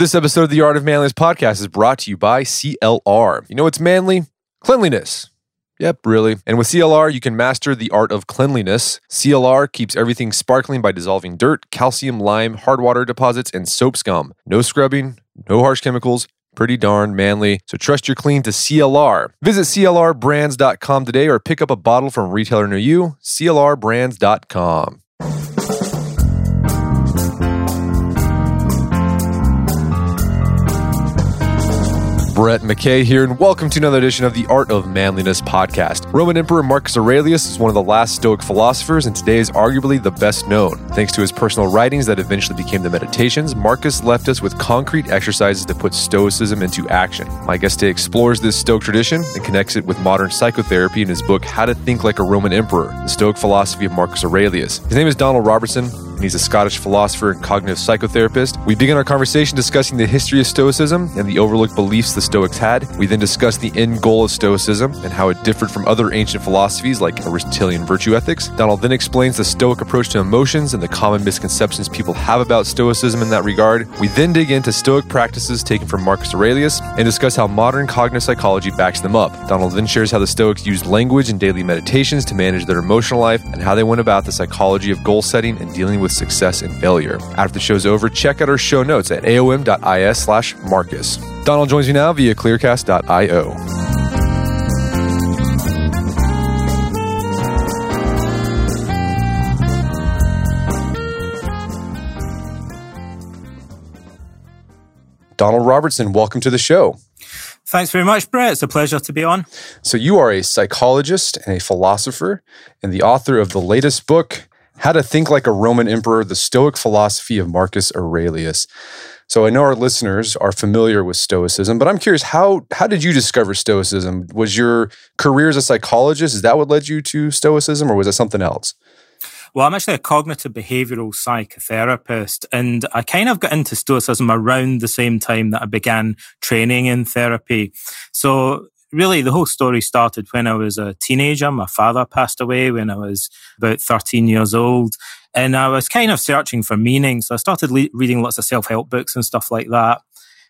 This episode of the Art of Manliness podcast is brought to you by CLR. You know what's manly? Cleanliness. Yep, really. And with CLR, you can master the art of cleanliness. CLR keeps everything sparkling by dissolving dirt, calcium, lime, hard water deposits, and soap scum. No scrubbing, no harsh chemicals. Pretty darn manly. So trust your clean to CLR. Visit CLRbrands.com today or pick up a bottle from a retailer near you. CLRbrands.com. Brett McKay here, and welcome to another edition of the Art of Manliness podcast. Roman Emperor Marcus Aurelius is one of the last Stoic philosophers, and today is arguably the best known. Thanks to his personal writings that eventually became the Meditations, Marcus left us with concrete exercises to put Stoicism into action. My guest today explores this Stoic tradition and connects it with modern psychotherapy in his book, How to Think Like a Roman Emperor The Stoic Philosophy of Marcus Aurelius. His name is Donald Robertson and he's a Scottish philosopher and cognitive psychotherapist. We begin our conversation discussing the history of Stoicism and the overlooked beliefs the Stoics had. We then discuss the end goal of Stoicism and how it differed from other ancient philosophies like Aristotelian virtue ethics. Donald then explains the Stoic approach to emotions and the common misconceptions people have about Stoicism in that regard. We then dig into Stoic practices taken from Marcus Aurelius and discuss how modern cognitive psychology backs them up. Donald then shares how the Stoics used language and daily meditations to manage their emotional life and how they went about the psychology of goal setting and dealing with success and failure. After the show's over, check out our show notes at aom.is slash Marcus. Donald joins me now via clearcast.io. Donald Robertson, welcome to the show. Thanks very much, Brett. It's a pleasure to be on. So, you are a psychologist and a philosopher, and the author of the latest book, How to Think Like a Roman Emperor The Stoic Philosophy of Marcus Aurelius. So, I know our listeners are familiar with Stoicism, but I'm curious how, how did you discover Stoicism? Was your career as a psychologist, is that what led you to Stoicism, or was it something else? Well, I'm actually a cognitive behavioral psychotherapist, and I kind of got into Stoicism around the same time that I began training in therapy. So really the whole story started when I was a teenager. My father passed away when I was about 13 years old. And I was kind of searching for meaning. So I started le- reading lots of self-help books and stuff like that.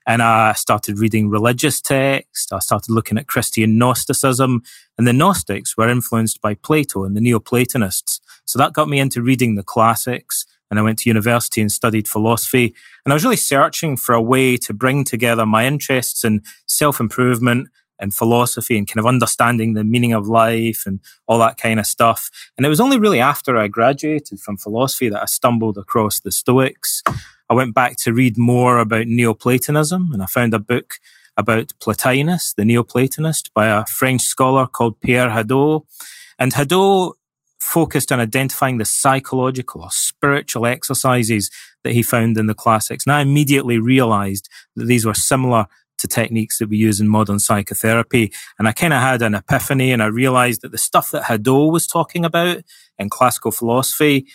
And I started reading religious texts. I started looking at Christian Gnosticism. And the Gnostics were influenced by Plato and the Neoplatonists. So that got me into reading the classics. And I went to university and studied philosophy. And I was really searching for a way to bring together my interests in self-improvement and philosophy and kind of understanding the meaning of life and all that kind of stuff. And it was only really after I graduated from philosophy that I stumbled across the Stoics. I went back to read more about Neoplatonism and I found a book about Plotinus, the Neoplatonist, by a French scholar called Pierre Hadot. And Hadot focused on identifying the psychological or spiritual exercises that he found in the classics. And I immediately realized that these were similar to techniques that we use in modern psychotherapy. And I kind of had an epiphany and I realized that the stuff that Hadot was talking about in classical philosophy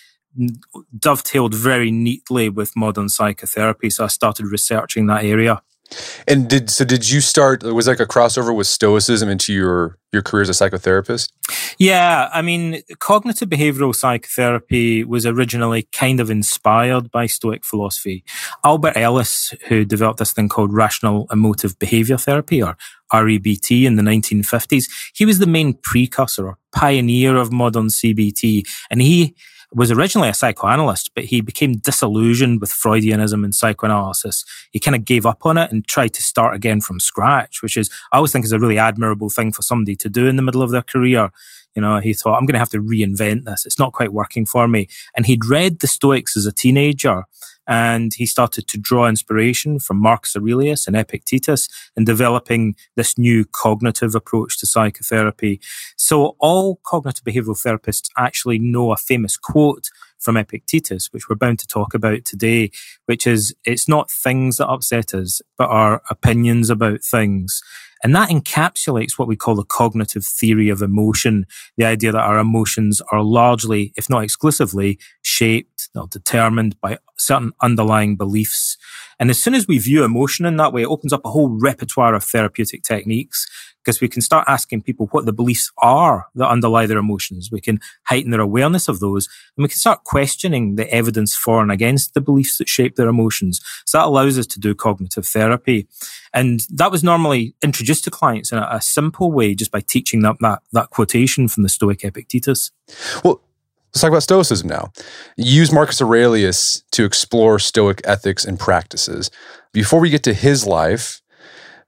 dovetailed very neatly with modern psychotherapy. So I started researching that area. And did so? Did you start? Was like a crossover with Stoicism into your your career as a psychotherapist? Yeah, I mean, cognitive behavioral psychotherapy was originally kind of inspired by Stoic philosophy. Albert Ellis, who developed this thing called rational emotive behavior therapy, or REBT, in the 1950s, he was the main precursor or pioneer of modern CBT, and he was originally a psychoanalyst, but he became disillusioned with Freudianism and psychoanalysis. He kind of gave up on it and tried to start again from scratch, which is, I always think is a really admirable thing for somebody to do in the middle of their career. You know, he thought, I'm going to have to reinvent this. It's not quite working for me. And he'd read the Stoics as a teenager and he started to draw inspiration from Marcus Aurelius and Epictetus in developing this new cognitive approach to psychotherapy. So all cognitive behavioral therapists actually know a famous quote from Epictetus, which we're bound to talk about today, which is, it's not things that upset us, but our opinions about things. And that encapsulates what we call the cognitive theory of emotion, the idea that our emotions are largely, if not exclusively, shaped Determined by certain underlying beliefs. And as soon as we view emotion in that way, it opens up a whole repertoire of therapeutic techniques because we can start asking people what the beliefs are that underlie their emotions. We can heighten their awareness of those and we can start questioning the evidence for and against the beliefs that shape their emotions. So that allows us to do cognitive therapy. And that was normally introduced to clients in a, a simple way just by teaching them that, that quotation from the Stoic Epictetus. Well, Let's talk about Stoicism now. Use Marcus Aurelius to explore Stoic ethics and practices. Before we get to his life,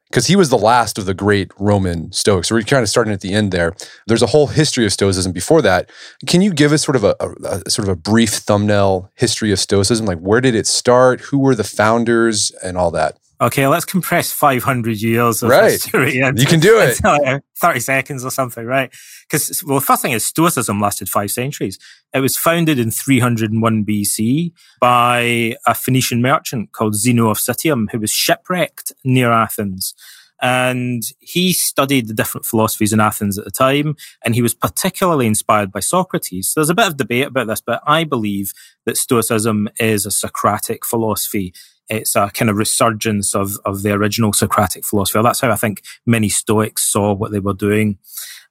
because he was the last of the great Roman Stoics. We're kind of starting at the end there. There's a whole history of Stoicism before that. Can you give us sort of a, a, a, sort of a brief thumbnail history of Stoicism? Like where did it start? Who were the founders and all that? Okay, let's compress 500 years of right. history. Into, you can do it. Into, uh, 30 seconds or something, right? Because, well, the first thing is Stoicism lasted five centuries. It was founded in 301 BC by a Phoenician merchant called Zeno of Citium, who was shipwrecked near Athens. And he studied the different philosophies in Athens at the time, and he was particularly inspired by Socrates. So there's a bit of debate about this, but I believe that Stoicism is a Socratic philosophy it's a kind of resurgence of, of the original Socratic philosophy. That's how I think many Stoics saw what they were doing.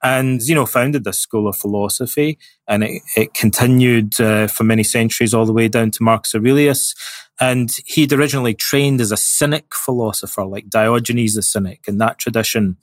And Zeno founded this school of philosophy and it, it continued uh, for many centuries all the way down to Marcus Aurelius. And he'd originally trained as a Cynic philosopher, like Diogenes the Cynic in that tradition.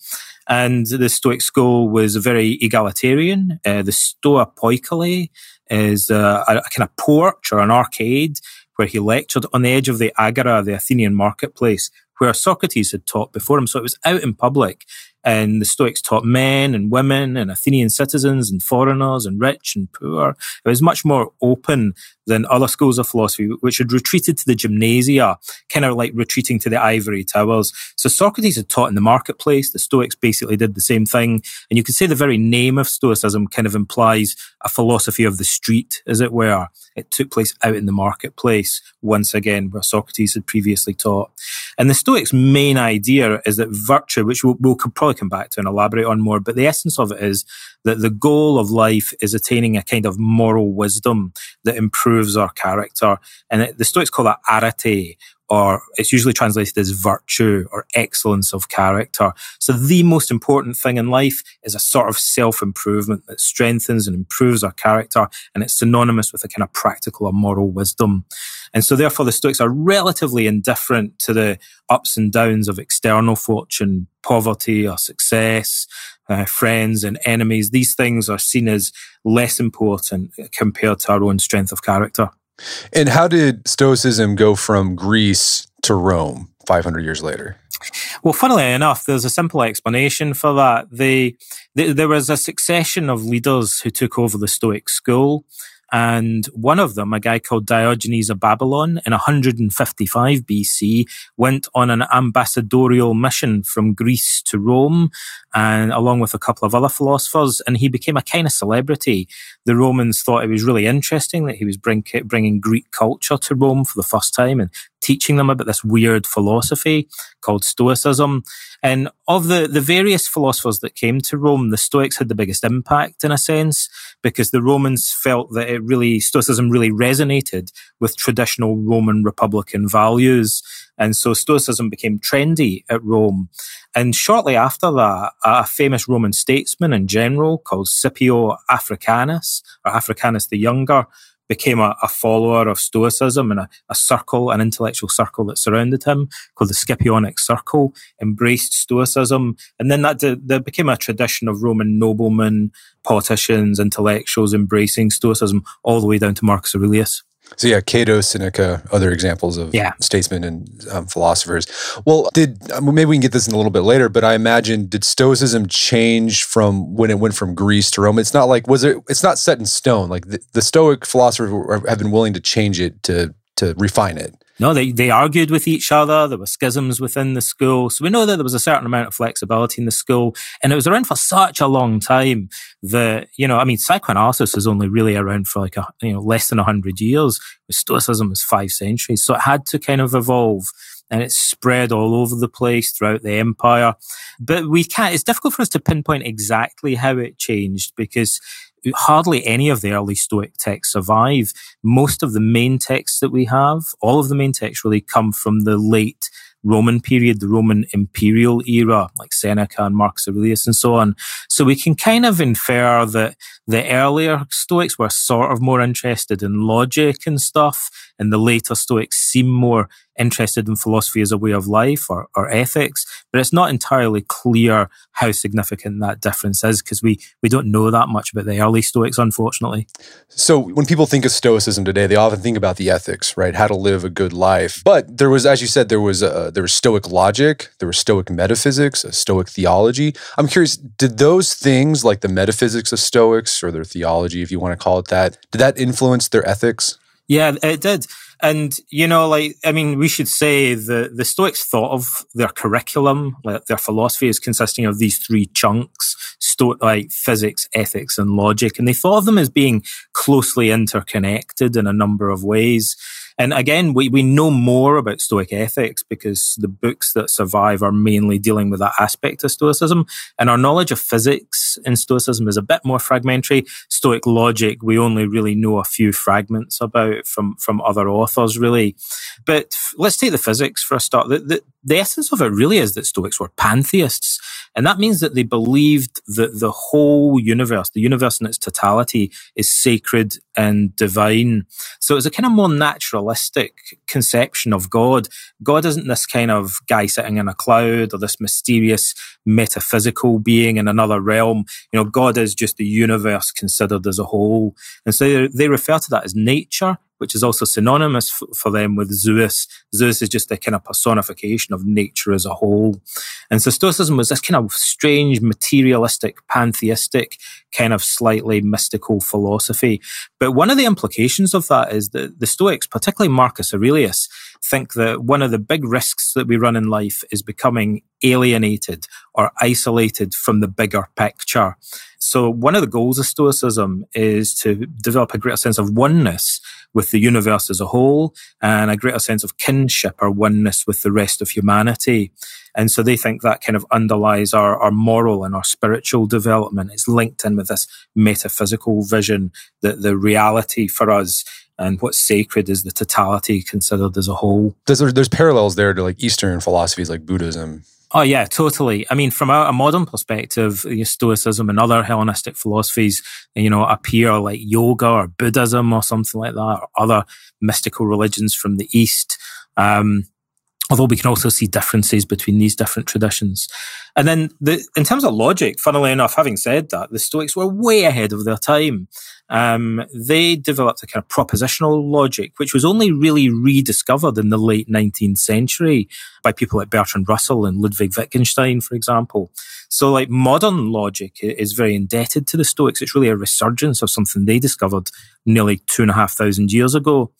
And the Stoic school was very egalitarian. Uh, the Stoa Poikile is a, a kind of porch or an arcade where he lectured on the edge of the Agora, the Athenian marketplace, where Socrates had taught before him. So it was out in public. And the Stoics taught men and women and Athenian citizens and foreigners and rich and poor. It was much more open than other schools of philosophy, which had retreated to the gymnasia, kind of like retreating to the ivory towers. So Socrates had taught in the marketplace. The Stoics basically did the same thing. And you could say the very name of Stoicism kind of implies a philosophy of the street, as it were. It took place out in the marketplace, once again, where Socrates had previously taught. And the Stoics' main idea is that virtue, which we'll, we'll probably come back to and elaborate on more, but the essence of it is that the goal of life is attaining a kind of moral wisdom that improves our character. And it, the Stoics call that arete, or it's usually translated as virtue or excellence of character. So the most important thing in life is a sort of self-improvement that strengthens and improves our character. And it's synonymous with a kind of practical or moral wisdom. And so therefore the Stoics are relatively indifferent to the ups and downs of external fortune, poverty or success, uh, friends and enemies. These things are seen as less important compared to our own strength of character. And how did Stoicism go from Greece to Rome 500 years later? Well, funnily enough, there's a simple explanation for that. They, they, there was a succession of leaders who took over the Stoic school. And one of them, a guy called Diogenes of Babylon in 155 BC, went on an ambassadorial mission from Greece to Rome and along with a couple of other philosophers. And he became a kind of celebrity. The Romans thought it was really interesting that he was bring, bringing Greek culture to Rome for the first time and teaching them about this weird philosophy called Stoicism. And of the, the various philosophers that came to Rome, the Stoics had the biggest impact in a sense, because the Romans felt that it really, Stoicism really resonated with traditional Roman Republican values. And so Stoicism became trendy at Rome. And shortly after that, a famous Roman statesman and general called Scipio Africanus, or Africanus the Younger, became a, a follower of Stoicism and a, a, circle, an intellectual circle that surrounded him called the Scipionic Circle, embraced Stoicism. And then that, did, that became a tradition of Roman noblemen, politicians, intellectuals embracing Stoicism all the way down to Marcus Aurelius. So yeah, Cato, Seneca, other examples of yeah. statesmen and um, philosophers. Well, did maybe we can get this in a little bit later, but I imagine did Stoicism change from when it went from Greece to Rome? It's not like was it? It's not set in stone. Like the, the Stoic philosophers have been willing to change it to to refine it. No, they, they argued with each other. There were schisms within the school. So we know that there was a certain amount of flexibility in the school. And it was around for such a long time that, you know, I mean, psychoanalysis is only really around for like, a, you know, less than 100 years. Stoicism is five centuries. So it had to kind of evolve and it's spread all over the place throughout the empire. But we can't, it's difficult for us to pinpoint exactly how it changed because hardly any of the early Stoic texts survive. Most of the main texts that we have, all of the main texts really come from the late Roman period, the Roman imperial era, like Seneca and Marcus Aurelius and so on. So we can kind of infer that the earlier Stoics were sort of more interested in logic and stuff, and the later Stoics seem more interested in philosophy as a way of life or, or ethics, but it's not entirely clear how significant that difference is because we, we don't know that much about the early Stoics, unfortunately. So when people think of Stoicism today, they often think about the ethics, right? How to live a good life. But there was, as you said, there was a, there was Stoic logic, there was Stoic metaphysics, a Stoic theology. I'm curious, did those things like the metaphysics of Stoics or their theology, if you want to call it that, did that influence their ethics? Yeah, it did. And, you know, like, I mean, we should say the, the Stoics thought of their curriculum, like their philosophy is consisting of these three chunks, Sto- like physics, ethics, and logic. And they thought of them as being closely interconnected in a number of ways. And again, we, we know more about Stoic ethics because the books that survive are mainly dealing with that aspect of Stoicism. And our knowledge of physics in Stoicism is a bit more fragmentary. Stoic logic, we only really know a few fragments about from, from other authors, really. But let's take the physics for a start. The, the, the essence of it really is that Stoics were pantheists. And that means that they believed that the whole universe, the universe in its totality, is sacred and divine. So it's a kind of more naturalistic conception of God. God isn't this kind of guy sitting in a cloud or this mysterious metaphysical being in another realm. You know, God is just the universe considered as a whole. And so they refer to that as nature which is also synonymous f- for them with Zeus. Zeus is just a kind of personification of nature as a whole. And so Stoicism was this kind of strange, materialistic, pantheistic, kind of slightly mystical philosophy. But one of the implications of that is that the Stoics, particularly Marcus Aurelius, think that one of the big risks that we run in life is becoming alienated or isolated from the bigger picture. So one of the goals of Stoicism is to develop a greater sense of oneness with the universe as a whole and a greater sense of kinship or oneness with the rest of humanity. And so they think that kind of underlies our, our moral and our spiritual development. It's linked in with this metaphysical vision that the reality for us and what's sacred is the totality considered as a whole. There's, there's parallels there to like Eastern philosophies like Buddhism. Oh yeah, totally. I mean, from a, a modern perspective, you know, Stoicism and other Hellenistic philosophies, you know, appear like yoga or Buddhism or something like that, or other mystical religions from the East. Um, although we can also see differences between these different traditions. And then the, in terms of logic, funnily enough, having said that, the Stoics were way ahead of their time. Um, they developed a kind of propositional logic, which was only really rediscovered in the late 19th century by people like Bertrand Russell and Ludwig Wittgenstein, for example. So like modern logic is very indebted to the Stoics. It's really a resurgence of something they discovered nearly two and a half thousand years ago.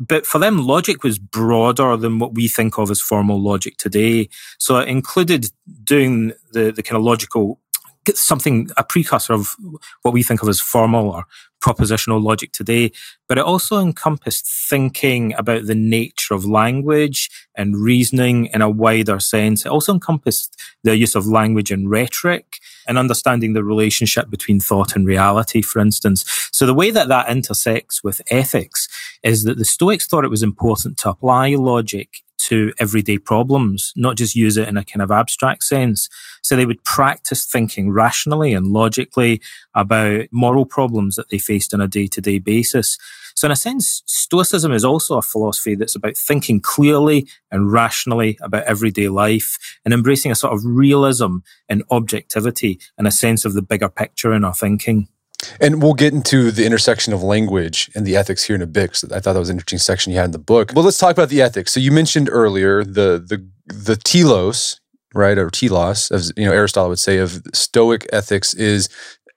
But for them, logic was broader than what we think of as formal logic today. So it included doing the, the kind of logical something, a precursor of what we think of as formal or propositional logic today, but it also encompassed thinking about the nature of language and reasoning in a wider sense. It also encompassed the use of language and rhetoric and understanding the relationship between thought and reality, for instance. So the way that that intersects with ethics is that the Stoics thought it was important to apply logic to everyday problems, not just use it in a kind of abstract sense. So they would practice thinking rationally and logically about moral problems that they faced on a day to day basis. So in a sense, Stoicism is also a philosophy that's about thinking clearly and rationally about everyday life and embracing a sort of realism and objectivity and a sense of the bigger picture in our thinking. And we'll get into the intersection of language and the ethics here in a bit. Cause I thought that was an interesting section you had in the book. Well, let's talk about the ethics. So you mentioned earlier the the the telos, right, or telos, as you know, Aristotle would say of Stoic ethics is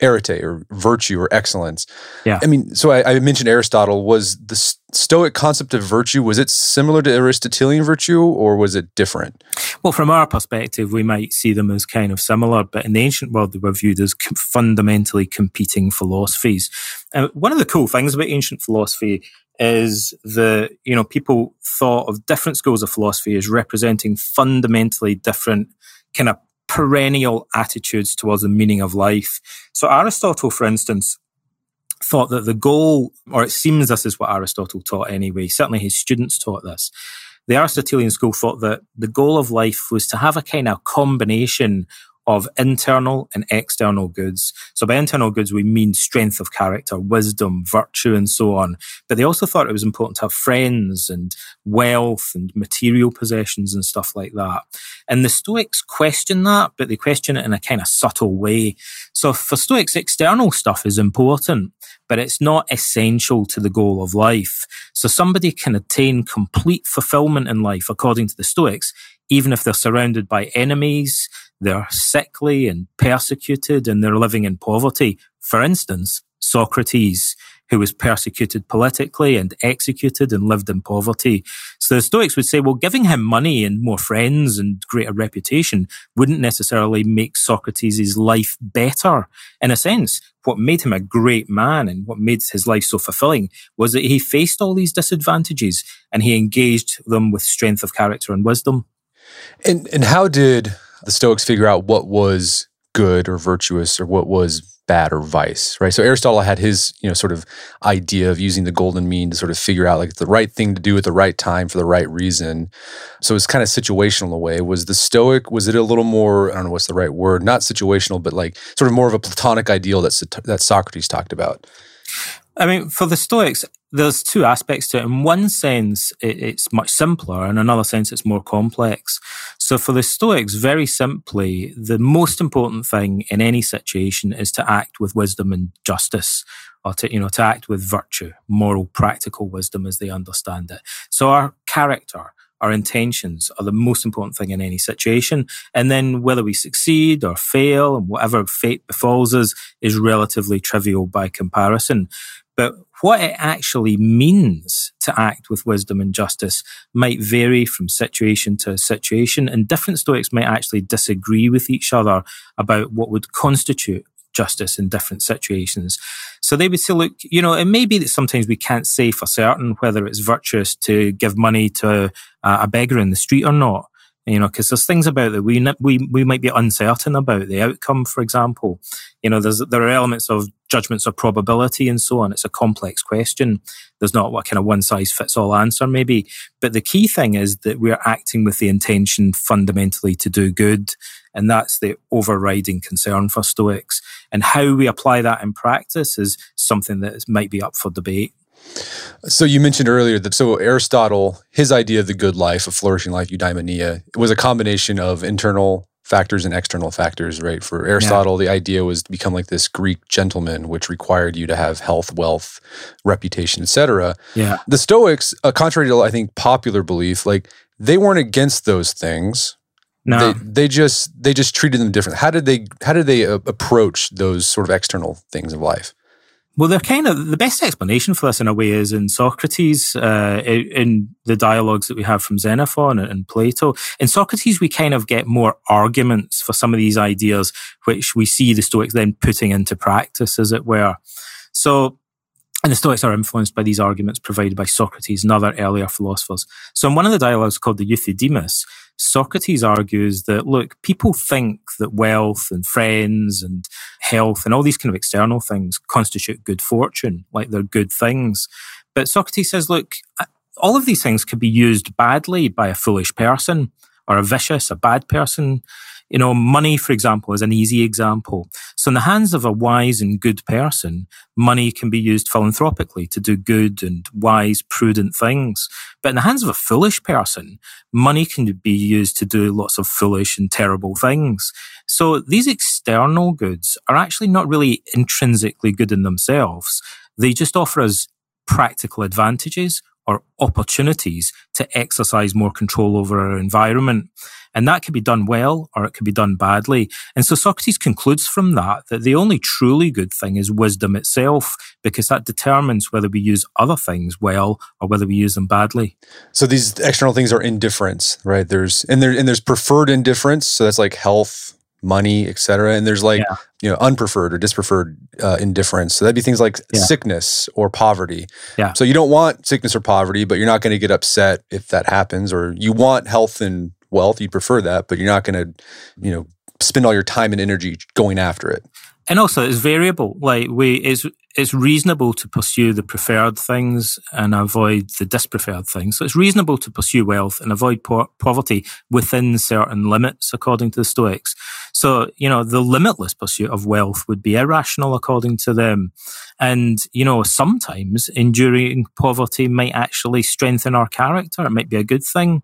arete or virtue or excellence. Yeah. I mean, so I, I, mentioned Aristotle. Was the Stoic concept of virtue was it similar to Aristotelian virtue or was it different? Well, from our perspective, we might see them as kind of similar, but in the ancient world, they were viewed as fundamentally competing philosophies. And one of the cool things about ancient philosophy is that you know people thought of different schools of philosophy as representing fundamentally different kind of perennial attitudes towards the meaning of life. So Aristotle, for instance, thought that the goal, or it seems this is what Aristotle taught anyway, certainly his students taught this. The Aristotelian school thought that the goal of life was to have a kind of combination of internal and external goods. So by internal goods, we mean strength of character, wisdom, virtue, and so on. But they also thought it was important to have friends and wealth and material possessions and stuff like that. And the Stoics question that, but they question it in a kind of subtle way. So for Stoics, external stuff is important, but it's not essential to the goal of life. So somebody can attain complete fulfillment in life, according to the Stoics, even if they're surrounded by enemies, they're sickly and persecuted and they're living in poverty. For instance, Socrates, who was persecuted politically and executed and lived in poverty. So the Stoics would say, well, giving him money and more friends and greater reputation wouldn't necessarily make Socrates' life better. In a sense, what made him a great man and what made his life so fulfilling was that he faced all these disadvantages and he engaged them with strength of character and wisdom. And and how did the Stoics figure out what was good or virtuous or what was bad or vice, right? So Aristotle had his, you know, sort of idea of using the golden mean to sort of figure out like the right thing to do at the right time for the right reason. So it's kind of situational in a way. Was the Stoic, was it a little more, I don't know what's the right word, not situational, but like sort of more of a Platonic ideal that, that Socrates talked about? I mean, for the Stoics, there's two aspects to it. In one sense, it, it's much simpler. In another sense, it's more complex. So for the Stoics, very simply, the most important thing in any situation is to act with wisdom and justice or to, you know, to act with virtue, moral, practical wisdom as they understand it. So our character, our intentions are the most important thing in any situation. And then whether we succeed or fail and whatever fate befalls us is relatively trivial by comparison. But what it actually means to act with wisdom and justice might vary from situation to situation, and different Stoics might actually disagree with each other about what would constitute justice in different situations. So they would say, look, you know, it may be that sometimes we can't say for certain whether it's virtuous to give money to a beggar in the street or not you know, because there's things about that we we we might be uncertain about the outcome. For example, you know, there's there are elements of judgments of probability and so on. It's a complex question. There's not what kind of one size fits all answer, maybe. But the key thing is that we're acting with the intention fundamentally to do good, and that's the overriding concern for Stoics. And how we apply that in practice is something that might be up for debate. So you mentioned earlier that so Aristotle, his idea of the good life, a flourishing life, eudaimonia, was a combination of internal factors and external factors, right? For Aristotle, yeah. the idea was to become like this Greek gentleman, which required you to have health, wealth, reputation, etc. Yeah. The Stoics, uh, contrary to I think popular belief, like they weren't against those things. No. They, they just they just treated them different. How did they how did they uh, approach those sort of external things of life? Well, they're kind of the best explanation for this in a way is in Socrates, uh, in the dialogues that we have from Xenophon and Plato. In Socrates, we kind of get more arguments for some of these ideas, which we see the Stoics then putting into practice, as it were. So, and the Stoics are influenced by these arguments provided by Socrates and other earlier philosophers. So, in one of the dialogues called the Euthydemus, Socrates argues that, look, people think that wealth and friends and health and all these kind of external things constitute good fortune, like they're good things. But Socrates says, look, all of these things could be used badly by a foolish person or a vicious, a bad person. You know, money, for example, is an easy example. So in the hands of a wise and good person, money can be used philanthropically to do good and wise, prudent things. But in the hands of a foolish person, money can be used to do lots of foolish and terrible things. So these external goods are actually not really intrinsically good in themselves. They just offer us practical advantages or opportunities to exercise more control over our environment. And that can be done well or it can be done badly. And so Socrates concludes from that that the only truly good thing is wisdom itself, because that determines whether we use other things well or whether we use them badly. So these external things are indifference, right? There's and there and there's preferred indifference. So that's like health, money, etc. And there's like yeah. you know unpreferred or dispreferred uh, indifference. So that'd be things like yeah. sickness or poverty. Yeah. So you don't want sickness or poverty, but you're not going to get upset if that happens. Or you want health and wealth, you prefer that, but you're not going to you know spend all your time and energy going after it and also it's variable. Like we, it's it's reasonable to pursue the preferred things and avoid the dispreferred things. So it's reasonable to pursue wealth and avoid po- poverty within certain limits, according to the Stoics. So, you know, the limitless pursuit of wealth would be irrational, according to them. And, you know, sometimes enduring poverty might actually strengthen our character. It might be a good thing.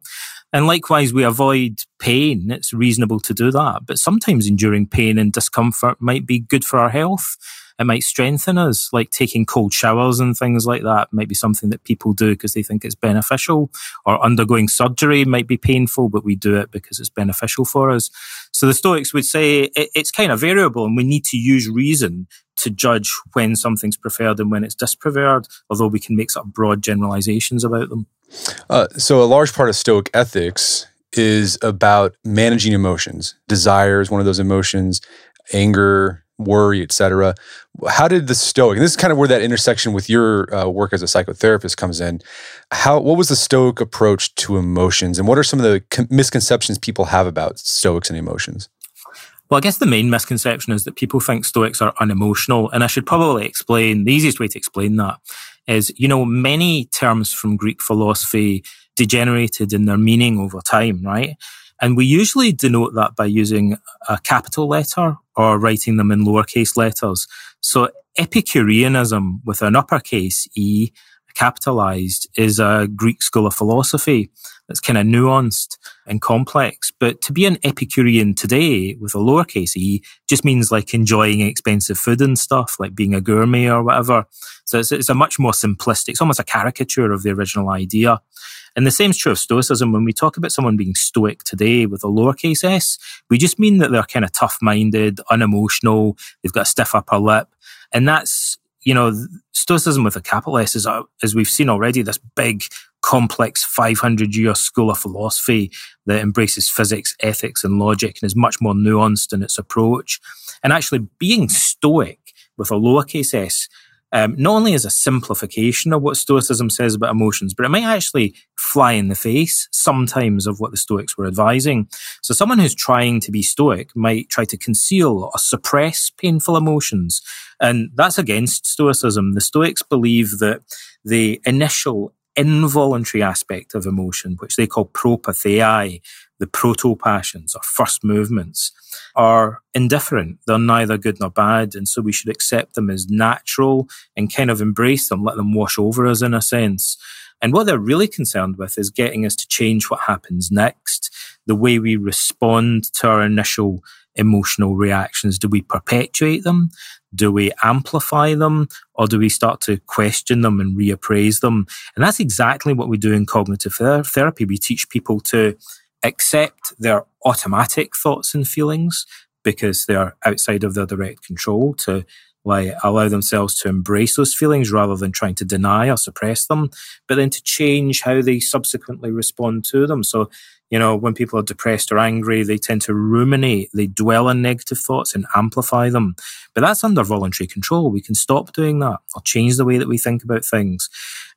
And likewise, we avoid pain. It's reasonable to do that. But sometimes enduring pain and discomfort might be good for our health it might strengthen us, like taking cold showers and things like that might be something that people do because they think it's beneficial, or undergoing surgery might be painful, but we do it because it's beneficial for us. So the Stoics would say it's kind of variable and we need to use reason to judge when something's preferred and when it's dispreferred, although we can make sort of broad generalizations about them. Uh, so, a large part of Stoic ethics is about managing emotions. Desire is one of those emotions, anger, worry, etc. How did the Stoic, and this is kind of where that intersection with your uh, work as a psychotherapist comes in. How what was the Stoic approach to emotions, and what are some of the misconceptions people have about Stoics and emotions? Well, I guess the main misconception is that people think Stoics are unemotional, and I should probably explain the easiest way to explain that is, you know, many terms from Greek philosophy degenerated in their meaning over time, right? And we usually denote that by using a capital letter or writing them in lowercase letters. So Epicureanism with an uppercase E capitalized is a Greek school of philosophy that's kind of nuanced and complex. But to be an Epicurean today with a lowercase e just means like enjoying expensive food and stuff, like being a gourmet or whatever. So it's, it's a much more simplistic, it's almost a caricature of the original idea. And the same is true of Stoicism. When we talk about someone being Stoic today with a lowercase s, we just mean that they're kind of tough minded, unemotional, they've got a stiff upper lip. And that's, you know, Stoicism with a capital S is, uh, as we've seen already, this big, complex 500 year school of philosophy that embraces physics, ethics, and logic and is much more nuanced in its approach. And actually being Stoic with a lowercase s um, not only as a simplification of what Stoicism says about emotions, but it might actually fly in the face sometimes of what the Stoics were advising. So someone who's trying to be Stoic might try to conceal or suppress painful emotions. And that's against Stoicism. The Stoics believe that the initial involuntary aspect of emotion, which they call propathei, the proto passions or first movements, are indifferent. They're neither good nor bad. And so we should accept them as natural and kind of embrace them, let them wash over us in a sense. And what they're really concerned with is getting us to change what happens next, the way we respond to our initial emotional reactions. Do we perpetuate them? Do we amplify them? Or do we start to question them and reappraise them? And that's exactly what we do in cognitive therapy. We teach people to accept their automatic thoughts and feelings because they're outside of their direct control to like allow themselves to embrace those feelings rather than trying to deny or suppress them, but then to change how they subsequently respond to them. So, you know, when people are depressed or angry, they tend to ruminate, they dwell on negative thoughts and amplify them. But that's under voluntary control. We can stop doing that or change the way that we think about things.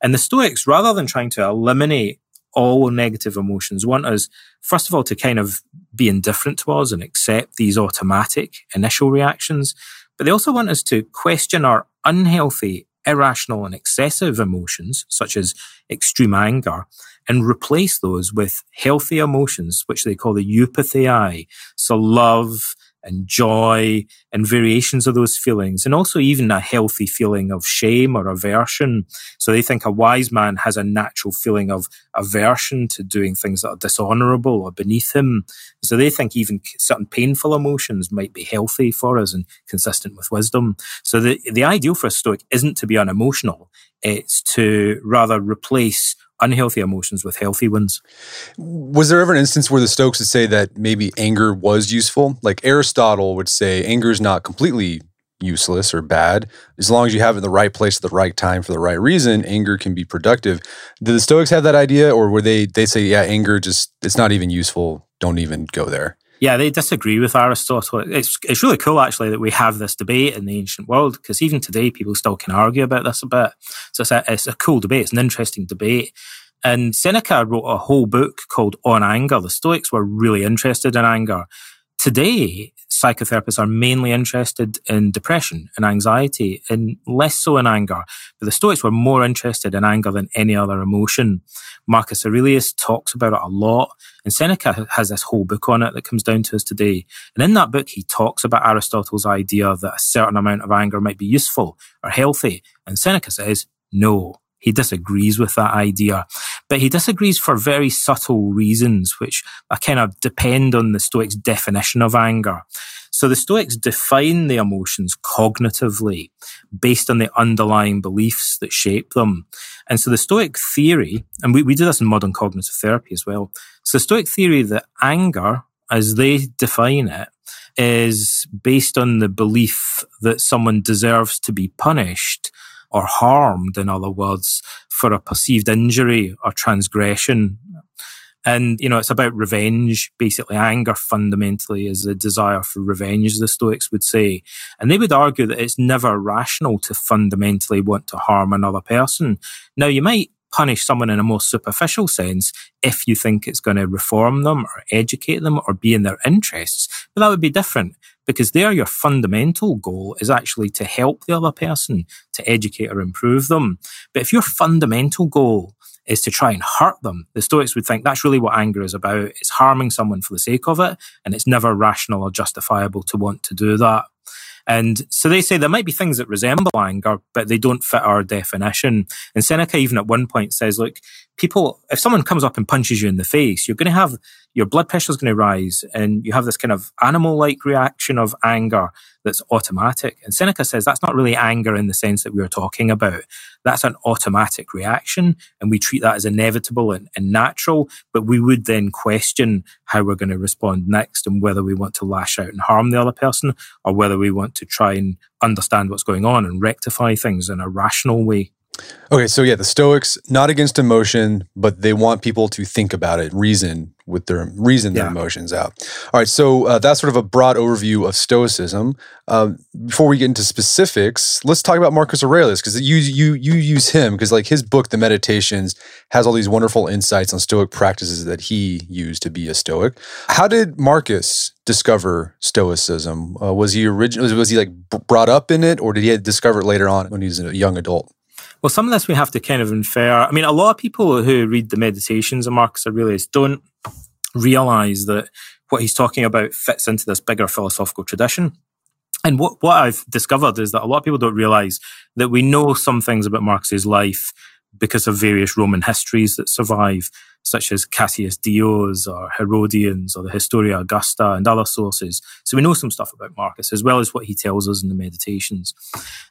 And the Stoics, rather than trying to eliminate all negative emotions want us, first of all, to kind of be indifferent to us and accept these automatic initial reactions. But they also want us to question our unhealthy, irrational, and excessive emotions, such as extreme anger, and replace those with healthy emotions, which they call the eupathei. So love, and joy and variations of those feelings, and also even a healthy feeling of shame or aversion. So they think a wise man has a natural feeling of aversion to doing things that are dishonorable or beneath him. So they think even certain painful emotions might be healthy for us and consistent with wisdom. So the, the ideal for a Stoic isn't to be unemotional. It's to rather replace unhealthy emotions with healthy ones. Was there ever an instance where the Stoics would say that maybe anger was useful? Like Aristotle would say anger is not completely useless or bad. As long as you have it in the right place at the right time for the right reason, anger can be productive. Did the Stoics have that idea or were they they say, yeah, anger just it's not even useful. Don't even go there. Yeah, they disagree with Aristotle. It's it's really cool actually that we have this debate in the ancient world because even today people still can argue about this a bit. So it's a, it's a cool debate. It's an interesting debate. And Seneca wrote a whole book called On Anger. The Stoics were really interested in anger. Today, psychotherapists are mainly interested in depression and anxiety and less so in anger. But the Stoics were more interested in anger than any other emotion. Marcus Aurelius talks about it a lot and Seneca has this whole book on it that comes down to us today. And in that book, he talks about Aristotle's idea that a certain amount of anger might be useful or healthy. And Seneca says, no, he disagrees with that idea. But he disagrees for very subtle reasons, which kind of depend on the Stoics' definition of anger. So the Stoics define the emotions cognitively based on the underlying beliefs that shape them. And so the Stoic theory, and we, we do this in modern cognitive therapy as well. So the Stoic theory that anger, as they define it, is based on the belief that someone deserves to be punished or harmed, in other words, for a perceived injury or transgression. And, you know, it's about revenge. Basically, anger fundamentally is a desire for revenge, the Stoics would say. And they would argue that it's never rational to fundamentally want to harm another person. Now, you might punish someone in a more superficial sense if you think it's going to reform them or educate them or be in their interests. But that would be different because there your fundamental goal is actually to help the other person, to educate or improve them. But if your fundamental goal is to try and hurt them. The Stoics would think that's really what anger is about. It's harming someone for the sake of it, and it's never rational or justifiable to want to do that. And so they say there might be things that resemble anger, but they don't fit our definition. And Seneca even at one point says, look, people, if someone comes up and punches you in the face, you're going to have your blood pressure is going to rise and you have this kind of animal like reaction of anger that's automatic. And Seneca says that's not really anger in the sense that we are talking about. That's an automatic reaction and we treat that as inevitable and, and natural, but we would then question how we're going to respond next and whether we want to lash out and harm the other person or whether we want to try and understand what's going on and rectify things in a rational way. Okay, so yeah, the Stoics not against emotion, but they want people to think about it, reason with their reason their yeah. emotions out. All right, so uh, that's sort of a broad overview of Stoicism. Um, before we get into specifics, let's talk about Marcus Aurelius because you you you use him because like his book, The Meditations, has all these wonderful insights on Stoic practices that he used to be a Stoic. How did Marcus discover Stoicism? Uh, was he original? Was he like brought up in it, or did he discover it later on when he was a young adult? Well, some of this we have to kind of infer. I mean, a lot of people who read the meditations of Marcus Aurelius don't realize that what he's talking about fits into this bigger philosophical tradition. And what, what I've discovered is that a lot of people don't realize that we know some things about Marcus's life because of various Roman histories that survive such as Cassius Dio's or Herodian's or the Historia Augusta and other sources. So we know some stuff about Marcus as well as what he tells us in the Meditations.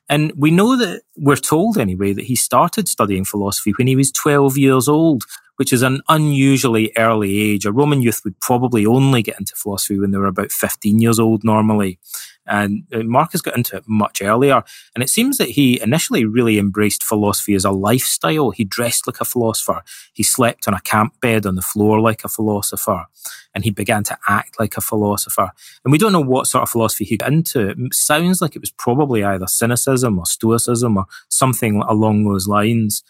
And we know that we're told anyway that he started studying philosophy when he was 12 years old, which is an unusually early age. A Roman youth would probably only get into philosophy when they were about 15 years old normally. And Marcus got into it much earlier. And it seems that he initially really embraced philosophy as a lifestyle. He dressed like a philosopher. He slept on a camp bed on the floor like a philosopher. And he began to act like a philosopher. And we don't know what sort of philosophy he got into. It sounds like it was probably either cynicism or stoicism or something along those lines.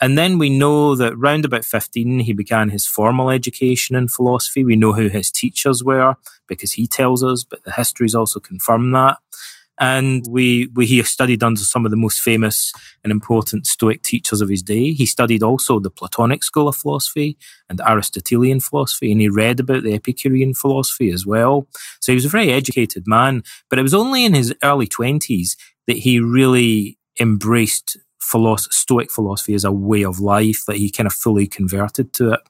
And then we know that round about 15, he began his formal education in philosophy. We know who his teachers were because he tells us, but the histories also confirm that. And we, we, he studied under some of the most famous and important Stoic teachers of his day. He studied also the Platonic school of philosophy and Aristotelian philosophy, and he read about the Epicurean philosophy as well. So he was a very educated man, but it was only in his early twenties that he really embraced philosophy, Stoic philosophy as a way of life that he kind of fully converted to it.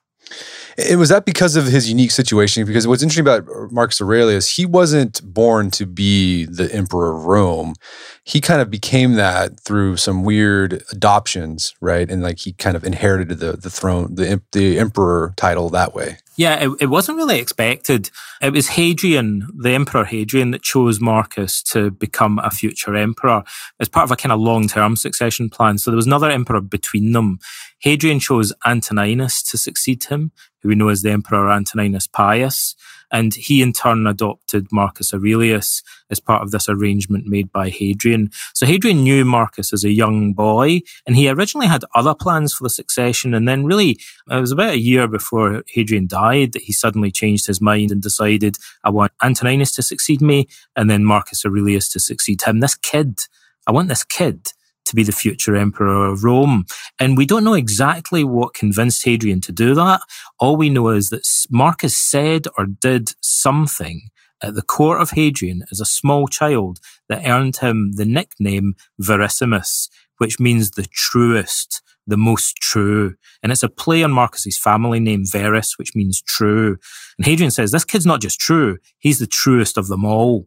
It was that because of his unique situation. Because what's interesting about Marcus Aurelius, he wasn't born to be the emperor of Rome. He kind of became that through some weird adoptions, right? And like he kind of inherited the the throne, the the emperor title that way. Yeah, it, it wasn't really expected. It was Hadrian, the Emperor Hadrian, that chose Marcus to become a future emperor as part of a kind of long term succession plan. So there was another emperor between them. Hadrian chose Antoninus to succeed him who we know as the Emperor Antoninus Pius. And he in turn adopted Marcus Aurelius as part of this arrangement made by Hadrian. So Hadrian knew Marcus as a young boy, and he originally had other plans for the succession. And then really, it was about a year before Hadrian died that he suddenly changed his mind and decided, I want Antoninus to succeed me and then Marcus Aurelius to succeed him. This kid, I want this kid to be the future emperor of Rome. And we don't know exactly what convinced Hadrian to do that. All we know is that Marcus said or did something at the court of Hadrian as a small child that earned him the nickname Verissimus, which means the truest, the most true. And it's a play on Marcus's family name, Verus, which means true. And Hadrian says, this kid's not just true, he's the truest of them all.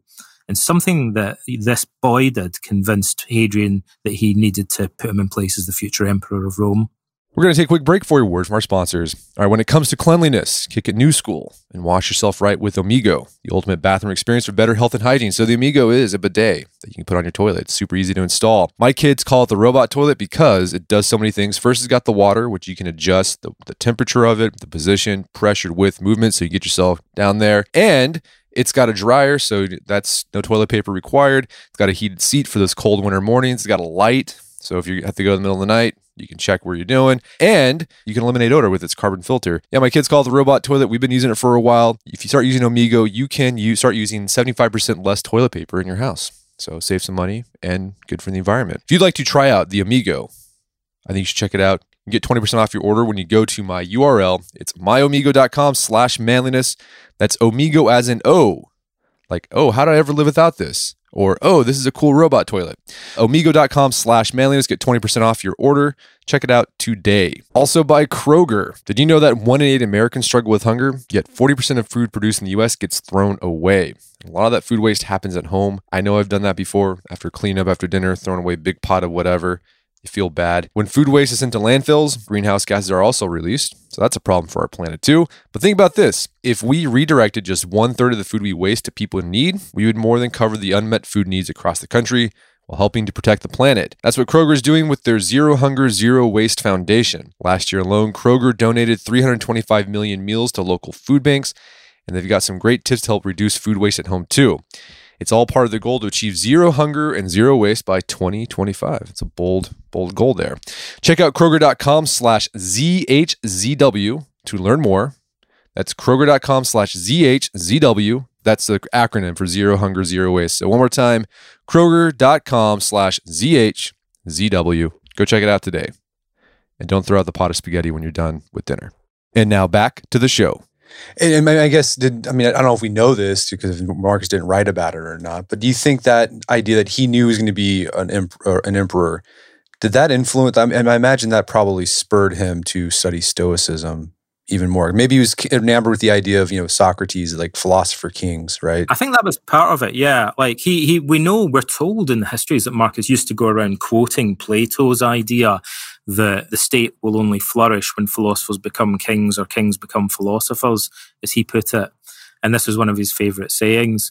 And something that this boy did convinced Hadrian that he needed to put him in place as the future emperor of Rome. We're going to take a quick break for your word from our sponsors. All right, when it comes to cleanliness, kick it new school and wash yourself right with Omigo, the ultimate bathroom experience for better health and hygiene. So the Omigo is a bidet that you can put on your toilet. It's super easy to install. My kids call it the robot toilet because it does so many things. First, it's got the water, which you can adjust the, the temperature of it, the position, pressure, width, movement, so you get yourself down there. And it's got a dryer, so that's no toilet paper required. It's got a heated seat for those cold winter mornings. It's got a light, so if you have to go in the middle of the night, you can check where you're doing. And you can eliminate odor with its carbon filter. Yeah, my kids call it the robot toilet. We've been using it for a while. If you start using Omigo, you can use, start using 75% less toilet paper in your house. So save some money and good for the environment. If you'd like to try out the Omigo, I think you should check it out. You get 20% off your order when you go to my URL. It's myomigo.com slash manliness. That's Omigo as in O. Like, oh, how did I ever live without this? Or, oh, this is a cool robot toilet. Omigo.com slash manliness. Get 20% off your order. Check it out today. Also by Kroger. Did you know that one in eight Americans struggle with hunger? Yet 40% of food produced in the US gets thrown away. A lot of that food waste happens at home. I know I've done that before after cleanup, after dinner, throwing away a big pot of whatever you feel bad. When food waste is sent to landfills, greenhouse gases are also released. So that's a problem for our planet too. But think about this if we redirected just one third of the food we waste to people in need, we would more than cover the unmet food needs across the country while helping to protect the planet. That's what Kroger is doing with their Zero Hunger, Zero Waste Foundation. Last year alone, Kroger donated 325 million meals to local food banks, and they've got some great tips to help reduce food waste at home too. It's all part of the goal to achieve zero hunger and zero waste by 2025. It's a bold, bold goal there. Check out Kroger.com slash ZHZW to learn more. That's Kroger.com slash ZHZW. That's the acronym for zero hunger, zero waste. So one more time, Kroger.com slash ZHZW. Go check it out today. And don't throw out the pot of spaghetti when you're done with dinner. And now back to the show. And, I guess did I mean I don't know if we know this because Marcus didn't write about it or not, but do you think that idea that he knew he was going to be an emperor, an emperor did that influence? I, I imagine that probably spurred him to study Stoicism even more. Maybe he was enamored with the idea of you know Socrates, like philosopher kings, right? I think that was part of it. Yeah, like he he we know we're told in the histories that Marcus used to go around quoting Plato's idea that the state will only flourish when philosophers become kings or kings become philosophers, as he put it. And this was one of his favorite sayings.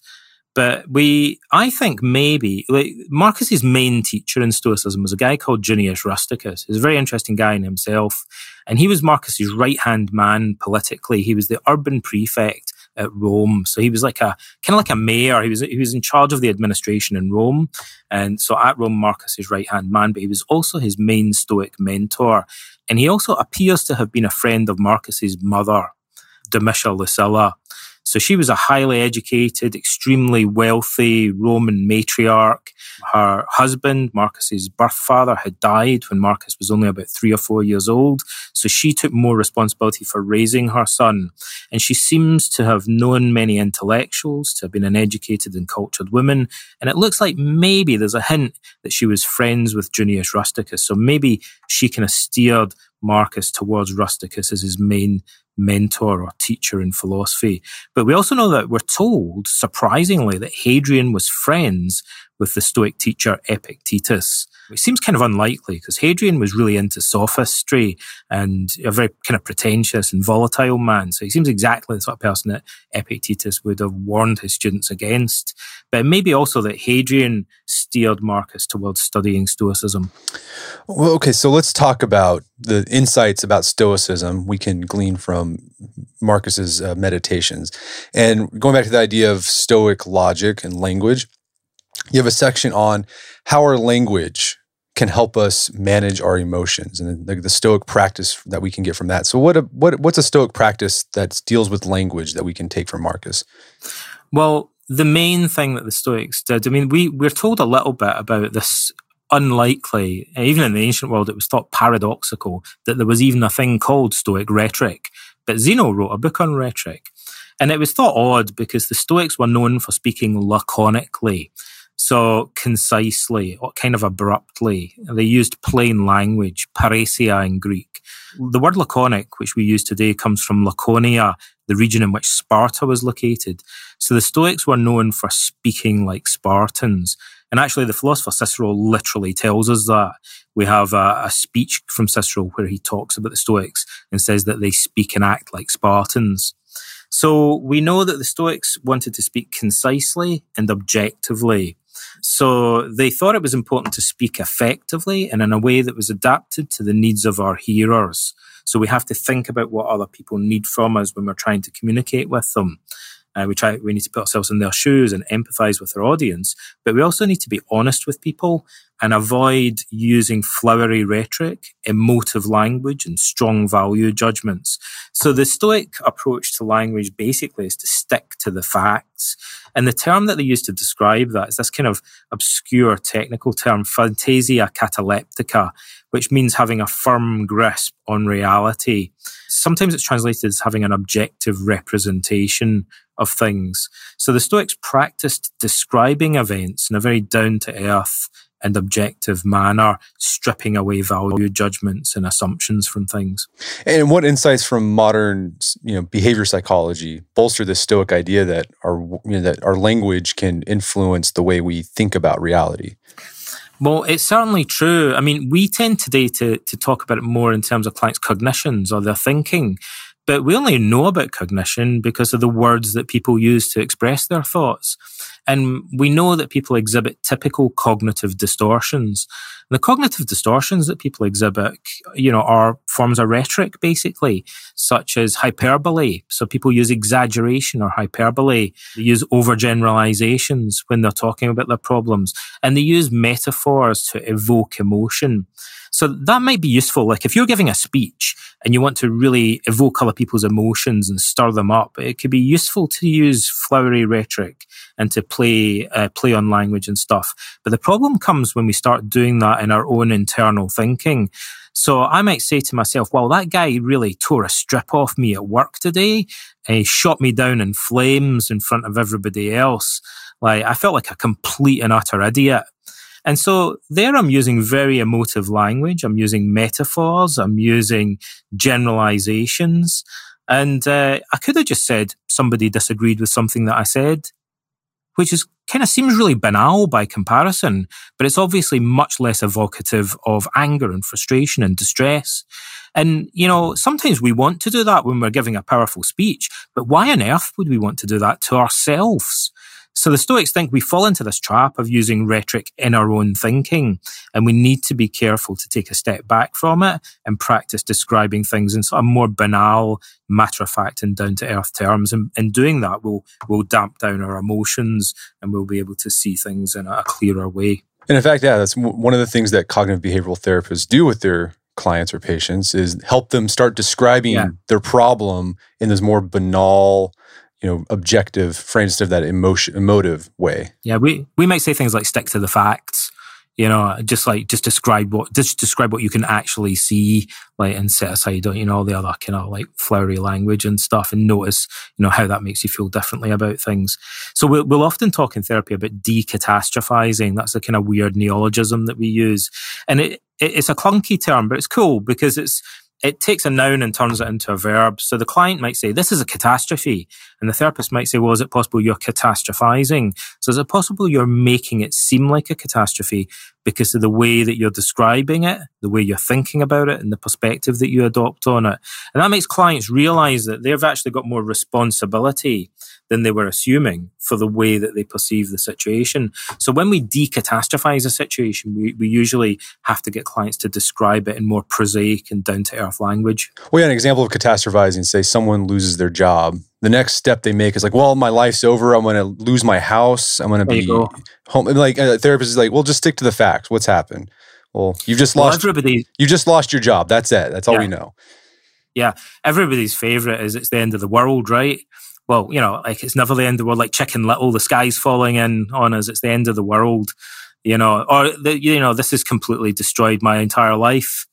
But we, I think maybe, like Marcus's main teacher in Stoicism was a guy called Junius Rusticus. He's a very interesting guy in himself. And he was Marcus's right hand man politically. He was the urban prefect at Rome. So he was like a kind of like a mayor. He was he was in charge of the administration in Rome, and so at Rome, Marcus his right hand man, but he was also his main Stoic mentor, and he also appears to have been a friend of Marcus's mother, Domitia Lucilla. So she was a highly educated, extremely wealthy Roman matriarch. Her husband, Marcus's birth father, had died when Marcus was only about three or four years old. So she took more responsibility for raising her son. And she seems to have known many intellectuals, to have been an educated and cultured woman. And it looks like maybe there's a hint that she was friends with Junius Rusticus. So maybe she kind of steered Marcus towards Rusticus as his main mentor or teacher in philosophy. But we also know that we're told, surprisingly, that Hadrian was friends with the Stoic teacher Epictetus. It seems kind of unlikely because Hadrian was really into sophistry and a very kind of pretentious and volatile man. So he seems exactly the sort of person that Epictetus would have warned his students against. But maybe also that Hadrian steered Marcus towards studying Stoicism. Well, okay, so let's talk about the insights about Stoicism we can glean from Marcus's uh, meditations. And going back to the idea of Stoic logic and language, you have a section on how our language can help us manage our emotions and the, the, stoic practice that we can get from that. So what a, what what's a stoic practice that deals with language that we can take from Marcus? Well, the main thing that the Stoics did, I mean, we we're told a little bit about this unlikely, even in the ancient world, it was thought paradoxical that there was even a thing called Stoic rhetoric. But Zeno wrote a book on rhetoric. And it was thought odd because the Stoics were known for speaking laconically. So concisely, or kind of abruptly. They used plain language, parrhesia in Greek. The word laconic, which we use today, comes from Laconia, the region in which Sparta was located. So the Stoics were known for speaking like Spartans. And actually, the philosopher Cicero literally tells us that. We have a, a, speech from Cicero where he talks about the Stoics and says that they speak and act like Spartans. So we know that the Stoics wanted to speak concisely and objectively. So they thought it was important to speak effectively and in a way that was adapted to the needs of our hearers. So we have to think about what other people need from us when we're trying to communicate with them. Uh, we try, we need to put ourselves in their shoes and empathize with their audience, but we also need to be honest with people and avoid using flowery rhetoric, emotive language, and strong value judgments. So the Stoic approach to language basically is to stick to the facts. And the term that they use to describe that is this kind of obscure technical term, phantasia cataleptica, which means having a firm grasp on reality. Sometimes it's translated as having an objective representation of things. So the Stoics practiced describing events in a very down to earth and objective manner, stripping away value judgments and assumptions from things. And what insights from modern, you know, behavior psychology bolster the Stoic idea that our you know, that our language can influence the way we think about reality? Well, it's certainly true. I mean, we tend today to to talk about it more in terms of clients' cognitions or their thinking. But we only know about cognition because of the words that people use to express their thoughts. And we know that people exhibit typical cognitive distortions. And the cognitive distortions that people exhibit, you know, are forms of rhetoric, basically, such as hyperbole. So people use exaggeration or hyperbole. They use overgeneralizations when they're talking about their problems. And they use metaphors to evoke emotion. So that might be useful. Like if you're giving a speech and you want to really evoke other people's emotions and stir them up, it could be useful to use flowery rhetoric and to play uh, play on language and stuff. But the problem comes when we start doing that in our own internal thinking. So I might say to myself, well, that guy really tore a strip off me at work today. He shot me down in flames in front of everybody else. Like I felt like a complete and utter idiot. And so there I'm using very emotive language. I'm using metaphors. I'm using generalizations. And uh, I could have just said somebody disagreed with something that I said, which is kind of seems really banal by comparison, but it's obviously much less evocative of anger and frustration and distress. And, you know, sometimes we want to do that when we're giving a powerful speech, but why on earth would we want to do that to ourselves? So the Stoics think we fall into this trap of using rhetoric in our own thinking, and we need to be careful to take a step back from it and practice describing things in sort of more banal, matter of fact, and down to earth terms. And in doing that, we'll we'll damp down our emotions and we'll be able to see things in a clearer way. And in fact, yeah, that's one of the things that cognitive behavioral therapists do with their clients or patients is help them start describing yeah. their problem in this more banal you know objective for instead of that emotion emotive way. Yeah we we might say things like stick to the facts you know just like just describe what just describe what you can actually see like and set aside you know all the other kind of like flowery language and stuff and notice you know how that makes you feel differently about things. So we'll, we'll often talk in therapy about decatastrophizing. That's the kind of weird neologism that we use. And it, it it's a clunky term but it's cool because it's it takes a noun and turns it into a verb. So the client might say, this is a catastrophe. And the therapist might say, well, is it possible you're catastrophizing? So is it possible you're making it seem like a catastrophe because of the way that you're describing it, the way you're thinking about it, and the perspective that you adopt on it? And that makes clients realize that they've actually got more responsibility than they were assuming for the way that they perceive the situation. So when we decatastrophize a situation, we, we usually have to get clients to describe it in more prosaic and down to earth language. Well, yeah, an example of catastrophizing, say someone loses their job. The next step they make is like, well, my life's over. I'm going to lose my house. I'm going to be home. And like a therapist is like, well, just stick to the facts. What's happened? Well, you've just well, lost. Everybody, you just lost your job. That's it. That's all yeah. we know. Yeah, everybody's favorite is it's the end of the world, right? well, you know, like it's never the end of the world, like Chicken Little, the sky's falling in on us, it's the end of the world, you know, or, the, you know, this has completely destroyed my entire life.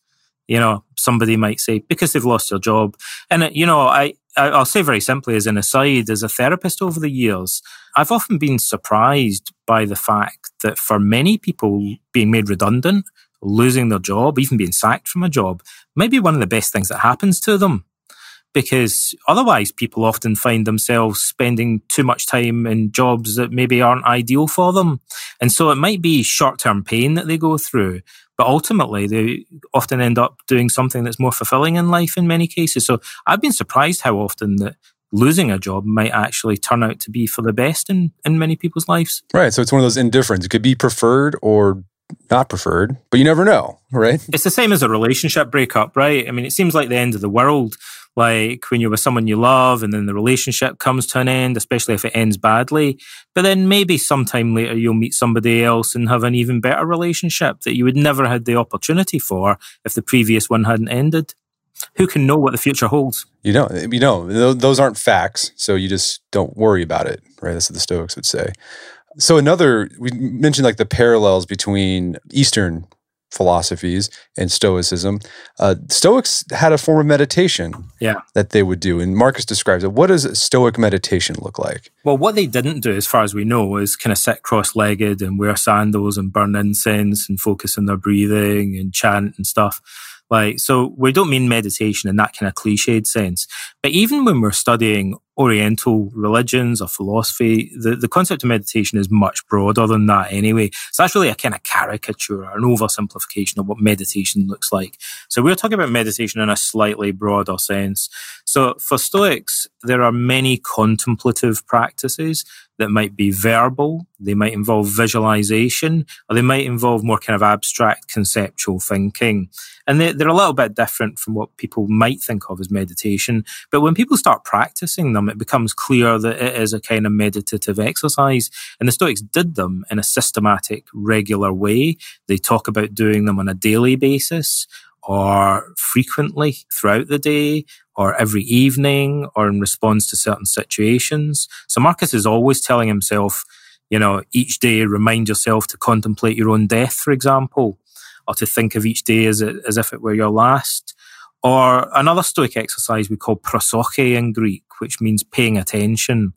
You know, somebody might say, because they've lost their job. And, uh, you know, I, I'll say very simply as an aside, as a therapist over the years, I've often been surprised by the fact that for many people being made redundant, losing their job, even being sacked from a job, may be one of the best things that happens to them because otherwise people often find themselves spending too much time in jobs that maybe aren't ideal for them. And so it might be short term pain that they go through, but ultimately they often end up doing something that's more fulfilling in life in many cases. So I've been surprised how often that losing a job might actually turn out to be for the best in, in many people's lives. Right. So it's one of those indifference. It could be preferred or not preferred, but you never know, right? It's the same as a relationship breakup, right? I mean, it seems like the end of the world like when you're with someone you love and then the relationship comes to an end, especially if it ends badly. But then maybe sometime later you'll meet somebody else and have an even better relationship that you would never had the opportunity for if the previous one hadn't ended. Who can know what the future holds? You know, you know, those aren't facts. So you just don't worry about it, right? That's what the Stoics would say. So another, we mentioned like the parallels between Eastern philosophies and Stoicism. Uh, Stoics had a form of meditation yeah. that they would do. And Marcus describes it. What does Stoic meditation look like? Well, what they didn't do, as far as we know, is kind of sit cross legged and wear sandals and burn incense and focus on their breathing and chant and stuff. Like, so we don't mean meditation in that kind of cliched sense. But even when we're studying Oriental religions or philosophy, the, the concept of meditation is much broader than that anyway. So that's really a kind of caricature an oversimplification of what meditation looks like. So we're talking about meditation in a slightly broader sense. So for Stoics, there are many contemplative practices that might be verbal, they might involve visualization, or they might involve more kind of abstract conceptual thinking. And they, are a little bit different from what people might think of as meditation. But when people start practicing them, it becomes clear that it is a kind of meditative exercise. And the Stoics did them in a systematic, regular way. They talk about doing them on a daily basis or frequently throughout the day or every evening or in response to certain situations. So Marcus is always telling himself, you know, each day remind yourself to contemplate your own death, for example, or to think of each day as, as if it were your last. Or another Stoic exercise we call prosoche in Greek, which means paying attention.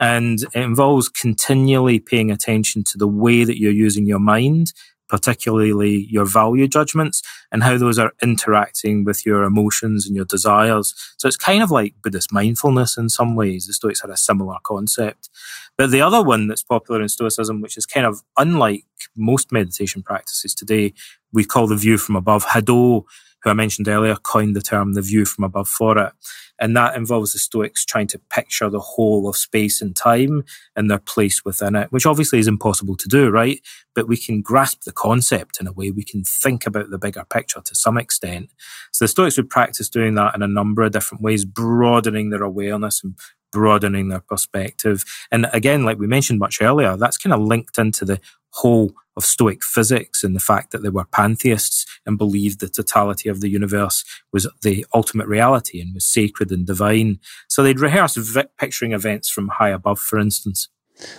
And it involves continually paying attention to the way that you're using your mind, particularly your value judgments and how those are interacting with your emotions and your desires. So it's kind of like Buddhist mindfulness in some ways. The Stoics had a similar concept. But the other one that's popular in Stoicism, which is kind of unlike most meditation practices today, we call the view from above. Hadot who I mentioned earlier, coined the term the view from above for it. And that involves the Stoics trying to picture the whole of space and time and their place within it, which obviously is impossible to do, right? But we can grasp the concept in a way. We can think about the bigger picture to some extent. So the Stoics would practice doing that in a number of different ways, broadening their awareness and broadening their perspective. And again, like we mentioned much earlier, that's kind of linked into the whole of Stoic physics and the fact that they were pantheists and believed the totality of the universe was the ultimate reality and was sacred and divine. So they'd rehearse vi- picturing events from high above, for instance.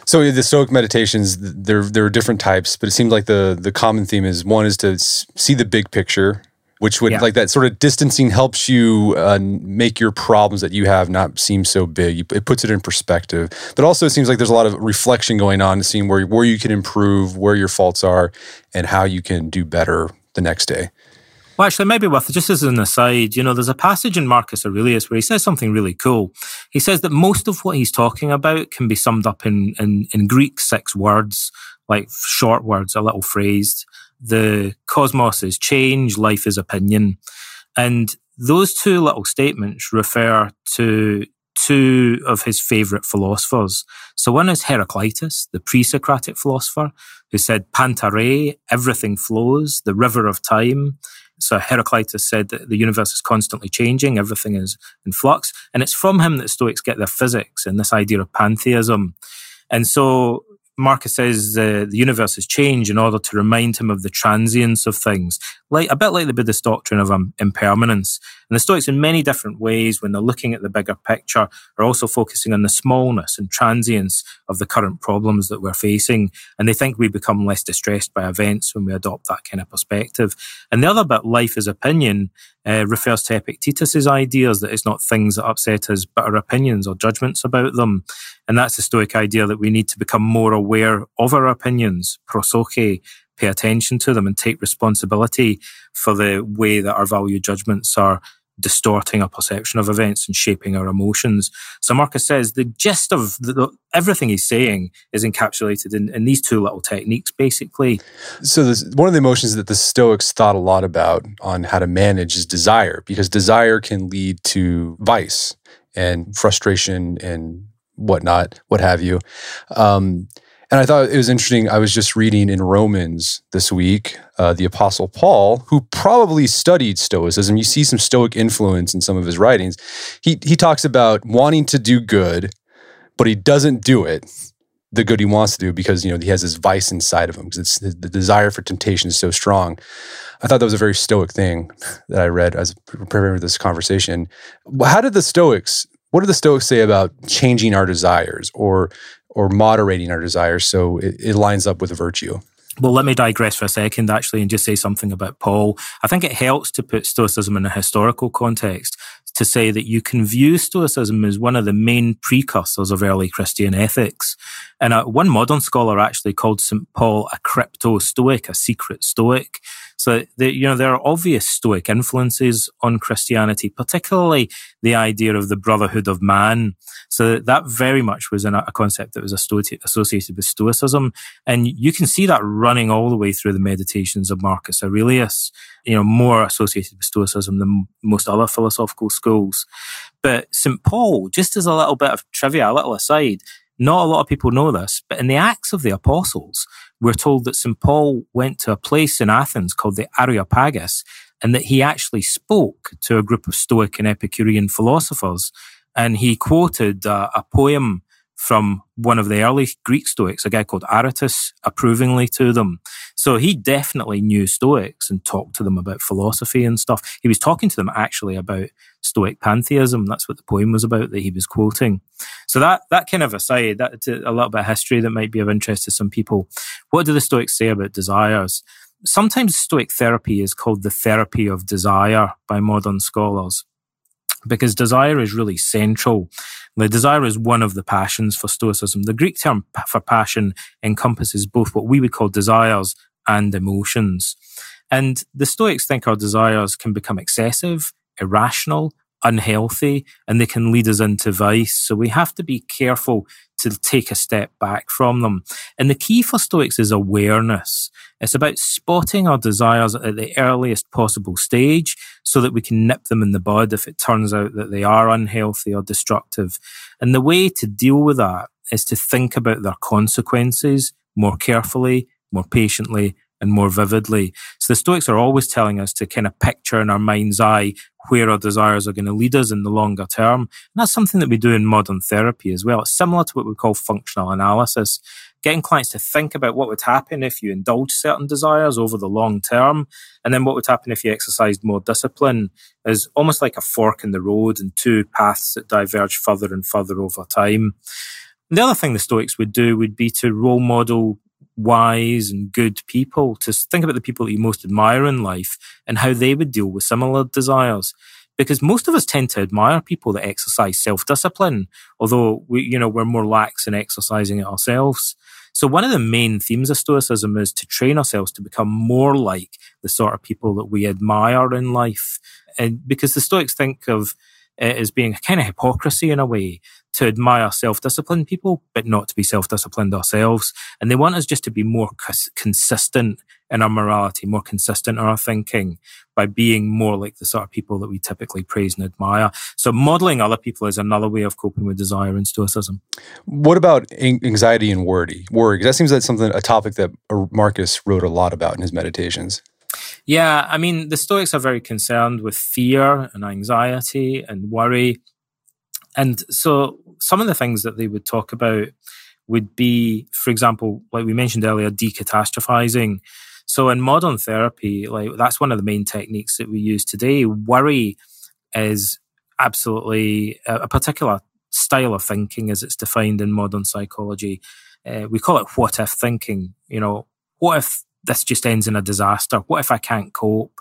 So the Stoic meditations, there there are different types, but it seems like the the common theme is one is to see the big picture which would yeah. like that sort of distancing helps you uh, make your problems that you have not seem so big. It puts it in perspective. But also, it seems like there's a lot of reflection going on, seeing where where you can improve, where your faults are, and how you can do better the next day. Well, actually, maybe worth just as an aside, you know, there's a passage in Marcus Aurelius where he says something really cool. He says that most of what he's talking about can be summed up in, in, in Greek six words, like short words, a little phrase. The cosmos is change, life is opinion. And those two little statements refer to two of his favorite philosophers. So one is Heraclitus, the pre-Socratic philosopher, who said, Panta everything flows, the river of time. So Heraclitus said that the universe is constantly changing, everything is in flux. And it's from him that Stoics get their physics and this idea of pantheism. And so Marcus says uh, the universe has changed in order to remind him of the transience of things, like a bit like the Buddhist doctrine of um, impermanence. And the Stoics, in many different ways, when they're looking at the bigger picture, are also focusing on the smallness and transience of the current problems that we're facing. And they think we become less distressed by events when we adopt that kind of perspective. And the other bit, life is opinion, uh, refers to Epictetus's ideas that it's not things that upset us, but our opinions or judgments about them. And that's the Stoic idea that we need to become more aware of our opinions, prosoche, pay attention to them and take responsibility for the way that our value judgments are distorting our perception of events and shaping our emotions. So Marcus says the gist of the, the, everything he's saying is encapsulated in, in, these two little techniques, basically. So this, one of the emotions that the Stoics thought a lot about on how to manage is desire, because desire can lead to vice and frustration and whatnot, what have you. Um, and I thought it was interesting. I was just reading in Romans this week, uh, the Apostle Paul, who probably studied Stoicism. You see some Stoic influence in some of his writings. He he talks about wanting to do good, but he doesn't do it the good he wants to do because you know he has this vice inside of him because the desire for temptation is so strong. I thought that was a very Stoic thing that I read as preparing for this conversation. How did the Stoics what do the Stoics say about changing our desires or or moderating our desires so it, it lines up with virtue? Well, let me digress for a second, actually, and just say something about Paul. I think it helps to put Stoicism in a historical context to say that you can view Stoicism as one of the main precursors of early Christian ethics. And uh, one modern scholar actually called St. Paul a crypto Stoic, a secret Stoic. So, the, you know, there are obvious Stoic influences on Christianity, particularly the idea of the brotherhood of man. So that very much was a concept that was associated with Stoicism. And you can see that running all the way through the meditations of Marcus Aurelius, you know, more associated with Stoicism than most other philosophical schools. But St. Paul, just as a little bit of trivia, a little aside, not a lot of people know this, but in the Acts of the Apostles, we're told that St. Paul went to a place in Athens called the Areopagus and that he actually spoke to a group of Stoic and Epicurean philosophers. And he quoted uh, a poem from one of the early Greek Stoics, a guy called Aratus, approvingly to them. So he definitely knew Stoics and talked to them about philosophy and stuff. He was talking to them actually about Stoic pantheism. That's what the poem was about that he was quoting. So that, that kind of aside, that's a little bit of history that might be of interest to some people. What do the Stoics say about desires? Sometimes Stoic therapy is called the therapy of desire by modern scholars because desire is really central. The desire is one of the passions for Stoicism. The Greek term for passion encompasses both what we would call desires and emotions. And the Stoics think our desires can become excessive, irrational, unhealthy, and they can lead us into vice. So we have to be careful to take a step back from them. And the key for Stoics is awareness. It's about spotting our desires at the earliest possible stage so that we can nip them in the bud if it turns out that they are unhealthy or destructive. And the way to deal with that is to think about their consequences more carefully, more patiently, and more vividly. So the Stoics are always telling us to kind of picture in our mind's eye where our desires are going to lead us in the longer term. And that's something that we do in modern therapy as well. It's similar to what we call functional analysis, getting clients to think about what would happen if you indulge certain desires over the long term. And then what would happen if you exercised more discipline is almost like a fork in the road and two paths that diverge further and further over time. And the other thing the Stoics would do would be to role model wise and good people to think about the people that you most admire in life and how they would deal with similar desires because most of us tend to admire people that exercise self-discipline although we you know we're more lax in exercising it ourselves So one of the main themes of Stoicism is to train ourselves to become more like the sort of people that we admire in life. And because the Stoics think of it as being a kind of hypocrisy in a way to admire self-disciplined people, but not to be self-disciplined ourselves. And they want us just to be more cons- consistent in our morality, more consistent in our thinking by being more like the sort of people that we typically praise and admire. So modeling other people is another way of coping with desire and stoicism. What about anxiety and worry? Worry, that seems like something, a topic that Marcus wrote a lot about in his meditations. Yeah, I mean, the Stoics are very concerned with fear and anxiety and worry. And so some of the things that they would talk about would be, for example, like we mentioned earlier, decatastrophizing. So in modern therapy, like that's one of the main techniques that we use today. Worry is absolutely a, a particular style of thinking as it's defined in modern psychology. Uh, we call it what if thinking. You know, what if this just ends in a disaster? What if I can't cope?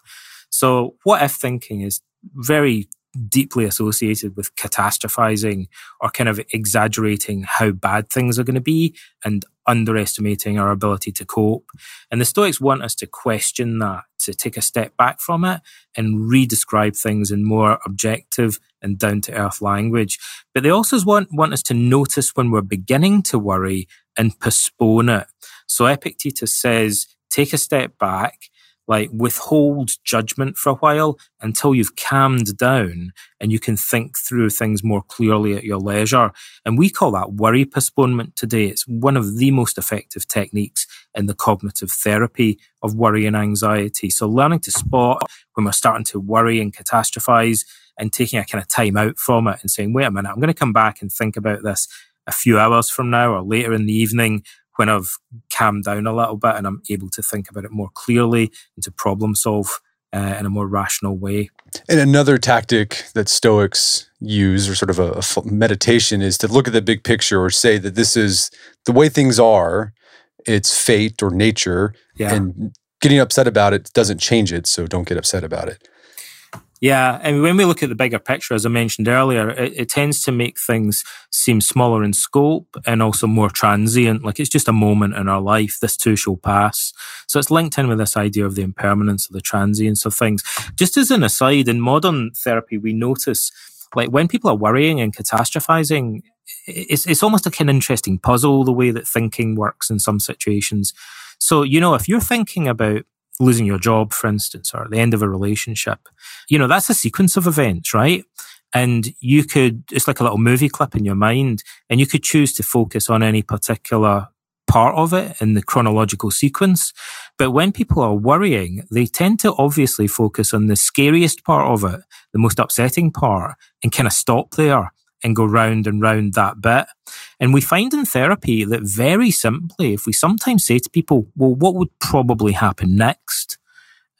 So what if thinking is very deeply associated with catastrophizing or kind of exaggerating how bad things are going to be and underestimating our ability to cope. And the Stoics want us to question that, to take a step back from it and redescribe things in more objective and down to earth language. But they also want, want us to notice when we're beginning to worry and postpone it. So Epictetus says, take a step back like withhold judgment for a while until you've calmed down and you can think through things more clearly at your leisure. And we call that worry postponement today. It's one of the most effective techniques in the cognitive therapy of worry and anxiety. So learning to spot when we're starting to worry and catastrophize and taking a kind of time out from it and saying, wait a minute, I'm going to come back and think about this a few hours from now or later in the evening when I've calmed down a little bit and I'm able to think about it more clearly and to problem solve uh, in a more rational way. And another tactic that Stoics use, or sort of a, a, meditation, is to look at the big picture or say that this is the way things are, it's fate or nature, yeah. and getting upset about it doesn't change it. So don't get upset about it. Yeah, and when we look at the bigger picture, as I mentioned earlier, it, it, tends to make things seem smaller in scope and also more transient. Like it's just a moment in our life. This too shall pass. So it's linked in with this idea of the impermanence of the transience of things. Just as an aside, in modern therapy, we notice like when people are worrying and catastrophizing, it's, it's almost like an interesting puzzle, the way that thinking works in some situations. So, you know, if you're thinking about losing your job, for instance, or the end of a relationship. You know, that's a sequence of events, right? And you could, it's like a little movie clip in your mind, and you could choose to focus on any particular part of it in the chronological sequence. But when people are worrying, they tend to obviously focus on the scariest part of it, the most upsetting part, and kind of stop there and go round and round that bit. And we find in therapy that very simply, if we sometimes say to people, well, what would probably happen next?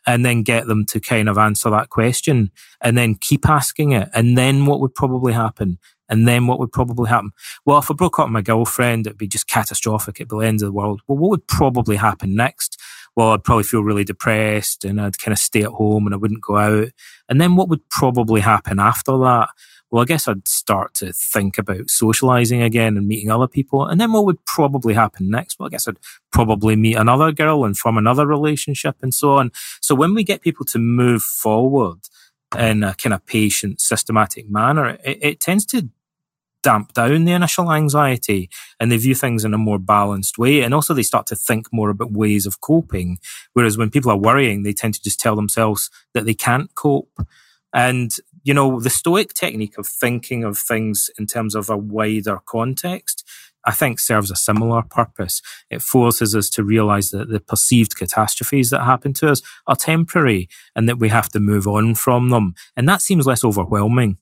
And then get them to kind of answer that question and then keep asking it. And then what would probably happen? And then what would probably happen? Well, if I broke up with my girlfriend, it'd be just catastrophic. It'd be the end of the world. Well, what would probably happen next? Well, I'd probably feel really depressed and I'd kind of stay at home and I wouldn't go out. And then what would probably happen after that? well, I guess I'd start to think about socializing again and meeting other people. And then what would probably happen next? Well, I guess I'd probably meet another girl and form another relationship and so on. So when we get people to move forward in a kind of patient, systematic manner, it, it tends to damp down the initial anxiety and they view things in a more balanced way. And also they start to think more about ways of coping. Whereas when people are worrying, they tend to just tell themselves that they can't cope. And you know, the Stoic technique of thinking of things in terms of a wider context, I think serves a similar purpose. It forces us to realize that the perceived catastrophes that happen to us are temporary and that we have to move on from them. And that seems less overwhelming.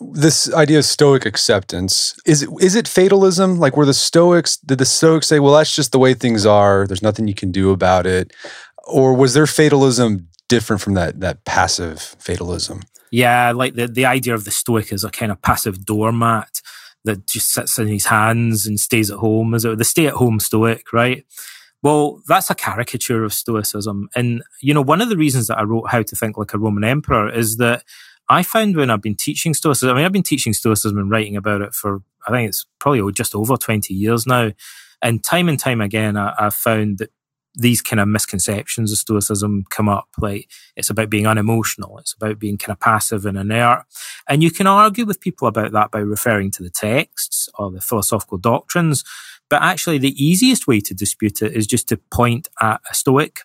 This idea of stoic acceptance is it, is it fatalism? Like were the stoics did the stoics say well that's just the way things are. There's nothing you can do about it. Or was their fatalism different from that that passive fatalism? Yeah, like the, the idea of the Stoic as a kind of passive doormat that just sits in his hands and stays at home, it the stay at home Stoic, right? Well, that's a caricature of Stoicism. And, you know, one of the reasons that I wrote How to Think Like a Roman Emperor is that I found when I've been teaching Stoicism, I mean, I've been teaching Stoicism and writing about it for, I think it's probably just over 20 years now. And time and time again, I, I've found that these kind of misconceptions of stoicism come up. Like it's about being unemotional. It's about being kind of passive and inert. And you can argue with people about that by referring to the texts or the philosophical doctrines. But actually the easiest way to dispute it is just to point at a stoic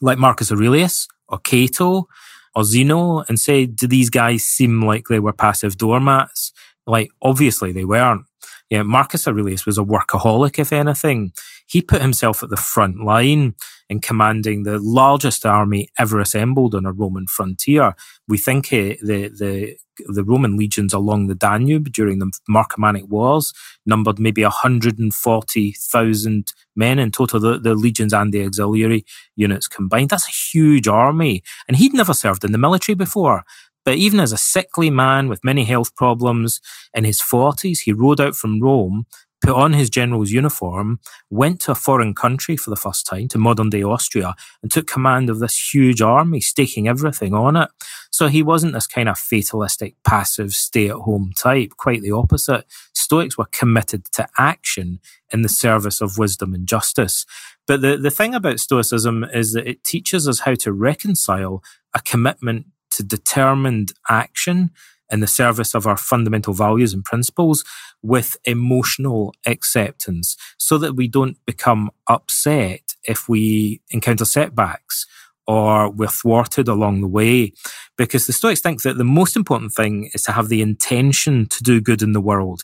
like Marcus Aurelius or Cato or Zeno and say, do these guys seem like they were passive doormats? Like, obviously they weren't. Yeah, Marcus Aurelius was a workaholic, if anything. He put himself at the front line in commanding the largest army ever assembled on a Roman frontier. We think uh, the, the, the Roman legions along the Danube during the Marcomannic Wars numbered maybe 140,000 men in total, the, the legions and the auxiliary units combined. That's a huge army. And he'd never served in the military before. But even as a sickly man with many health problems in his 40s, he rode out from Rome, put on his general's uniform, went to a foreign country for the first time, to modern day Austria, and took command of this huge army, staking everything on it. So he wasn't this kind of fatalistic, passive, stay at home type, quite the opposite. Stoics were committed to action in the service of wisdom and justice. But the, the thing about Stoicism is that it teaches us how to reconcile a commitment to determined action in the service of our fundamental values and principles with emotional acceptance so that we don't become upset if we encounter setbacks or we're thwarted along the way. Because the Stoics think that the most important thing is to have the intention to do good in the world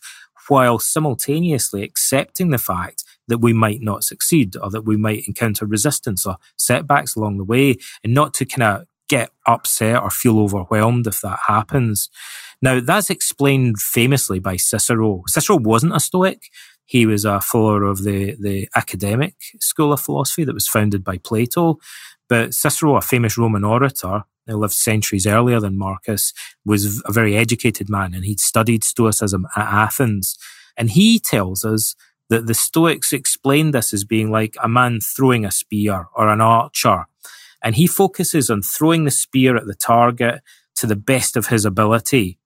while simultaneously accepting the fact that we might not succeed or that we might encounter resistance or setbacks along the way and not to kind of get upset or feel overwhelmed if that happens. Now, that's explained famously by Cicero. Cicero wasn't a Stoic. He was a follower of the, the academic school of philosophy that was founded by Plato. But Cicero, a famous Roman orator, who lived centuries earlier than Marcus, was a very educated man and he'd studied Stoicism at Athens. And he tells us that the Stoics explained this as being like a man throwing a spear or an archer and he focuses on throwing the spear at the target to the best of his ability.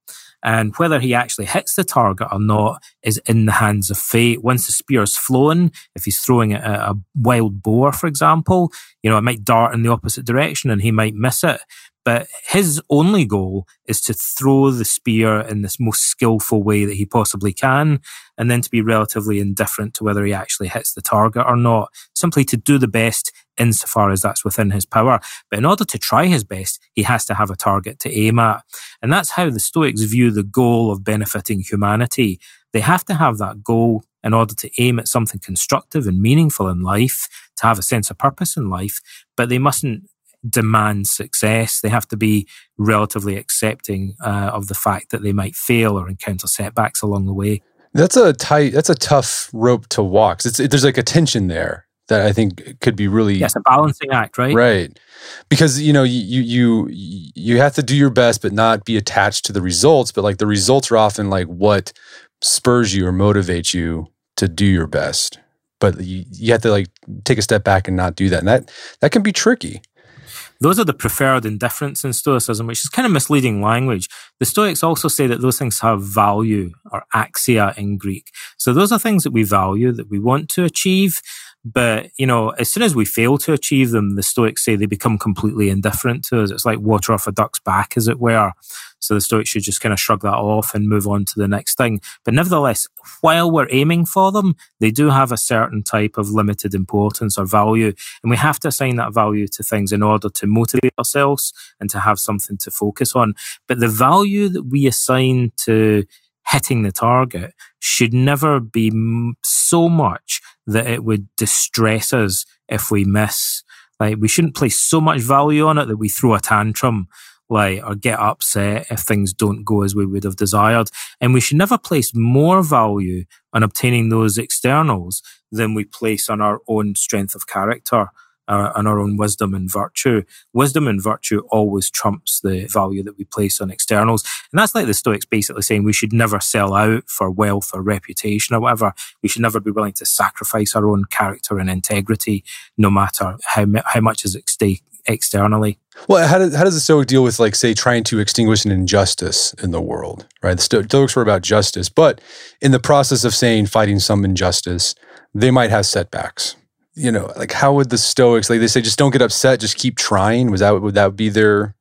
And whether he actually hits the target or not is in the hands of fate. Once the spear's flown, if he's throwing it at a wild boar, for example, you know, it might dart in the opposite direction and he might miss it. But his only goal is to throw the spear in this most skillful way that he possibly can, and then to be relatively indifferent to whether he actually hits the target or not, simply to do the best insofar as that's within his power. But in order to try his best, he has to have a target to aim at. And that's how the Stoics view the goal of benefiting humanity. They have to have that goal in order to aim at something constructive and meaningful in life, to have a sense of purpose in life, but they mustn't demand success. They have to be relatively accepting uh, of the fact that they might fail or encounter setbacks along the way. That's a tight. That's a tough rope to walk. It's, it, there's like a tension there that I think could be really yes, a balancing act, right? Right, because you know you you you have to do your best, but not be attached to the results. But like the results are often like what spurs you or motivates you to do your best. But you, you have to like take a step back and not do that, and that that can be tricky. Those are the preferred indifference in Stoicism, which is kind of misleading language. The Stoics also say that those things have value or axia in Greek. So those are things that we value, that we want to achieve, but, you know, as soon as we fail to achieve them, the Stoics say they become completely indifferent to us. It's like water off a duck's back, as it were. So the Stoics should just kind of shrug that off and move on to the next thing. But nevertheless, while we're aiming for them, they do have a certain type of limited importance or value. And we have to assign that value to things in order to motivate ourselves and to have something to focus on. But the value that we assign to hitting the target should never be so much that it would distress us if we miss. Like we shouldn't place so much value on it that we throw a tantrum, like or get upset if things don't go as we would have desired. And we should never place more value on obtaining those externals than we place on our own strength of character uh, and our own wisdom and virtue. Wisdom and virtue always trumps the value that we place on externals. And that's like the Stoics basically saying we should never sell out for wealth or reputation or whatever. We should never be willing to sacrifice our own character and integrity, no matter how, how much is at stake externally. Well, how does, how does the Stoic deal with, like, say, trying to extinguish an injustice in the world, right? The Stoics were about justice, but in the process of saying fighting some injustice, they might have setbacks. You know, like how would the Stoics, like they say, just don't get upset, just keep trying? Was that would that be their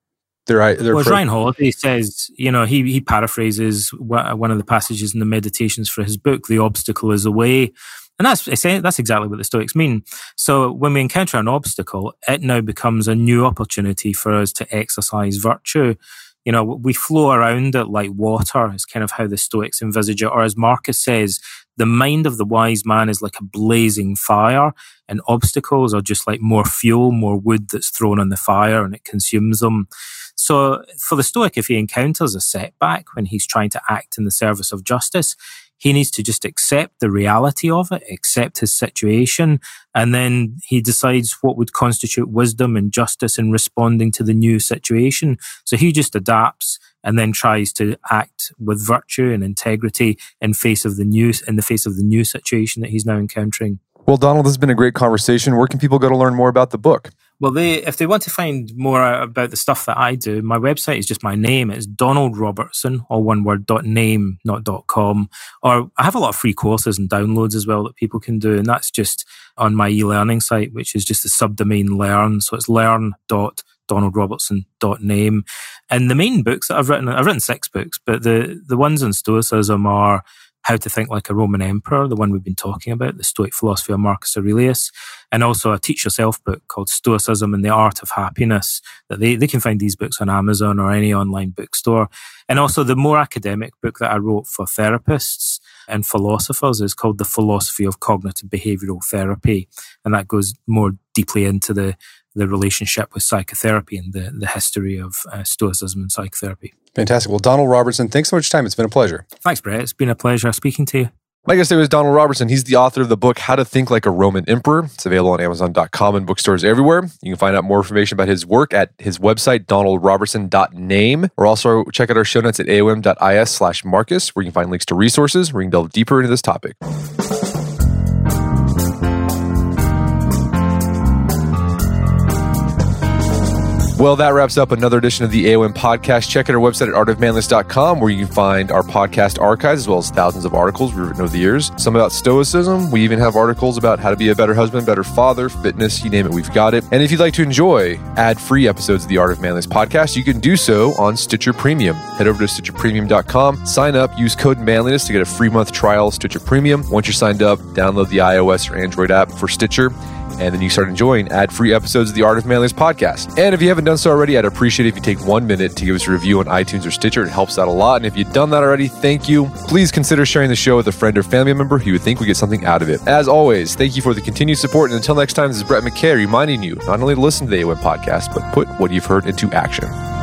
their their? Well, pro- Ryan Holiday says, you know, he he paraphrases one of the passages in the Meditations for his book, "The obstacle is a way." And that's that's exactly what the Stoics mean. So when we encounter an obstacle, it now becomes a new opportunity for us to exercise virtue. You know, we flow around it like water is kind of how the Stoics envisage it. Or as Marcus says, the mind of the wise man is like a blazing fire and obstacles are just like more fuel, more wood that's thrown on the fire and it consumes them. So for the Stoic, if he encounters a setback when he's trying to act in the service of justice, he needs to just accept the reality of it, accept his situation, and then he decides what would constitute wisdom and justice in responding to the new situation. So he just adapts and then tries to act with virtue and integrity in face of the new in the face of the new situation that he's now encountering. Well, Donald, this has been a great conversation. Where can people go to learn more about the book? Well, they if they want to find more uh, about the stuff that I do, my website is just my name. It's Donald Robertson, all one word, dot name, not dot com. Or I have a lot of free courses and downloads as well that people can do. And that's just on my e-learning site, which is just the subdomain learn. So it's learn dot donaldrobertson.name. And the main books that I've written, I've written six books, but the, the ones on Stoicism are how to Think Like a Roman Emperor, the one we've been talking about, the Stoic philosophy of Marcus Aurelius, and also a teach yourself book called Stoicism and the Art of Happiness. That they, they can find these books on Amazon or any online bookstore. And also the more academic book that I wrote for therapists and philosophers is called The Philosophy of Cognitive Behavioral Therapy. And that goes more deeply into the the relationship with psychotherapy and the, the history of uh, Stoicism and psychotherapy. Fantastic. Well, Donald Robertson, thanks so much time. It's been a pleasure. Thanks, Brett. It's been a pleasure speaking to you. My guest today was Donald Robertson. He's the author of the book How to Think Like a Roman Emperor. It's available on Amazon.com and bookstores everywhere. You can find out more information about his work at his website, donaldrobertson.name, or also check out our show notes at aom.is slash Marcus, where you can find links to resources where you can delve deeper into this topic. Well, that wraps up another edition of the AOM podcast. Check out our website at artofmanliness.com where you can find our podcast archives as well as thousands of articles we've written over the years. Some about stoicism. We even have articles about how to be a better husband, better father, fitness, you name it, we've got it. And if you'd like to enjoy ad free episodes of the Art of Manliness podcast, you can do so on Stitcher Premium. Head over to StitcherPremium.com, sign up, use code manliness to get a free month trial Stitcher Premium. Once you're signed up, download the iOS or Android app for Stitcher and then you start enjoying ad free episodes of the Art of Manliness podcast. And if you haven't done so already, I'd appreciate it if you take one minute to give us a review on iTunes or Stitcher. It helps out a lot. And if you've done that already, thank you. Please consider sharing the show with a friend or family member who you would think would get something out of it. As always, thank you for the continued support. And until next time, this is Brett McKay reminding you not only to listen to the AOM podcast, but put what you've heard into action.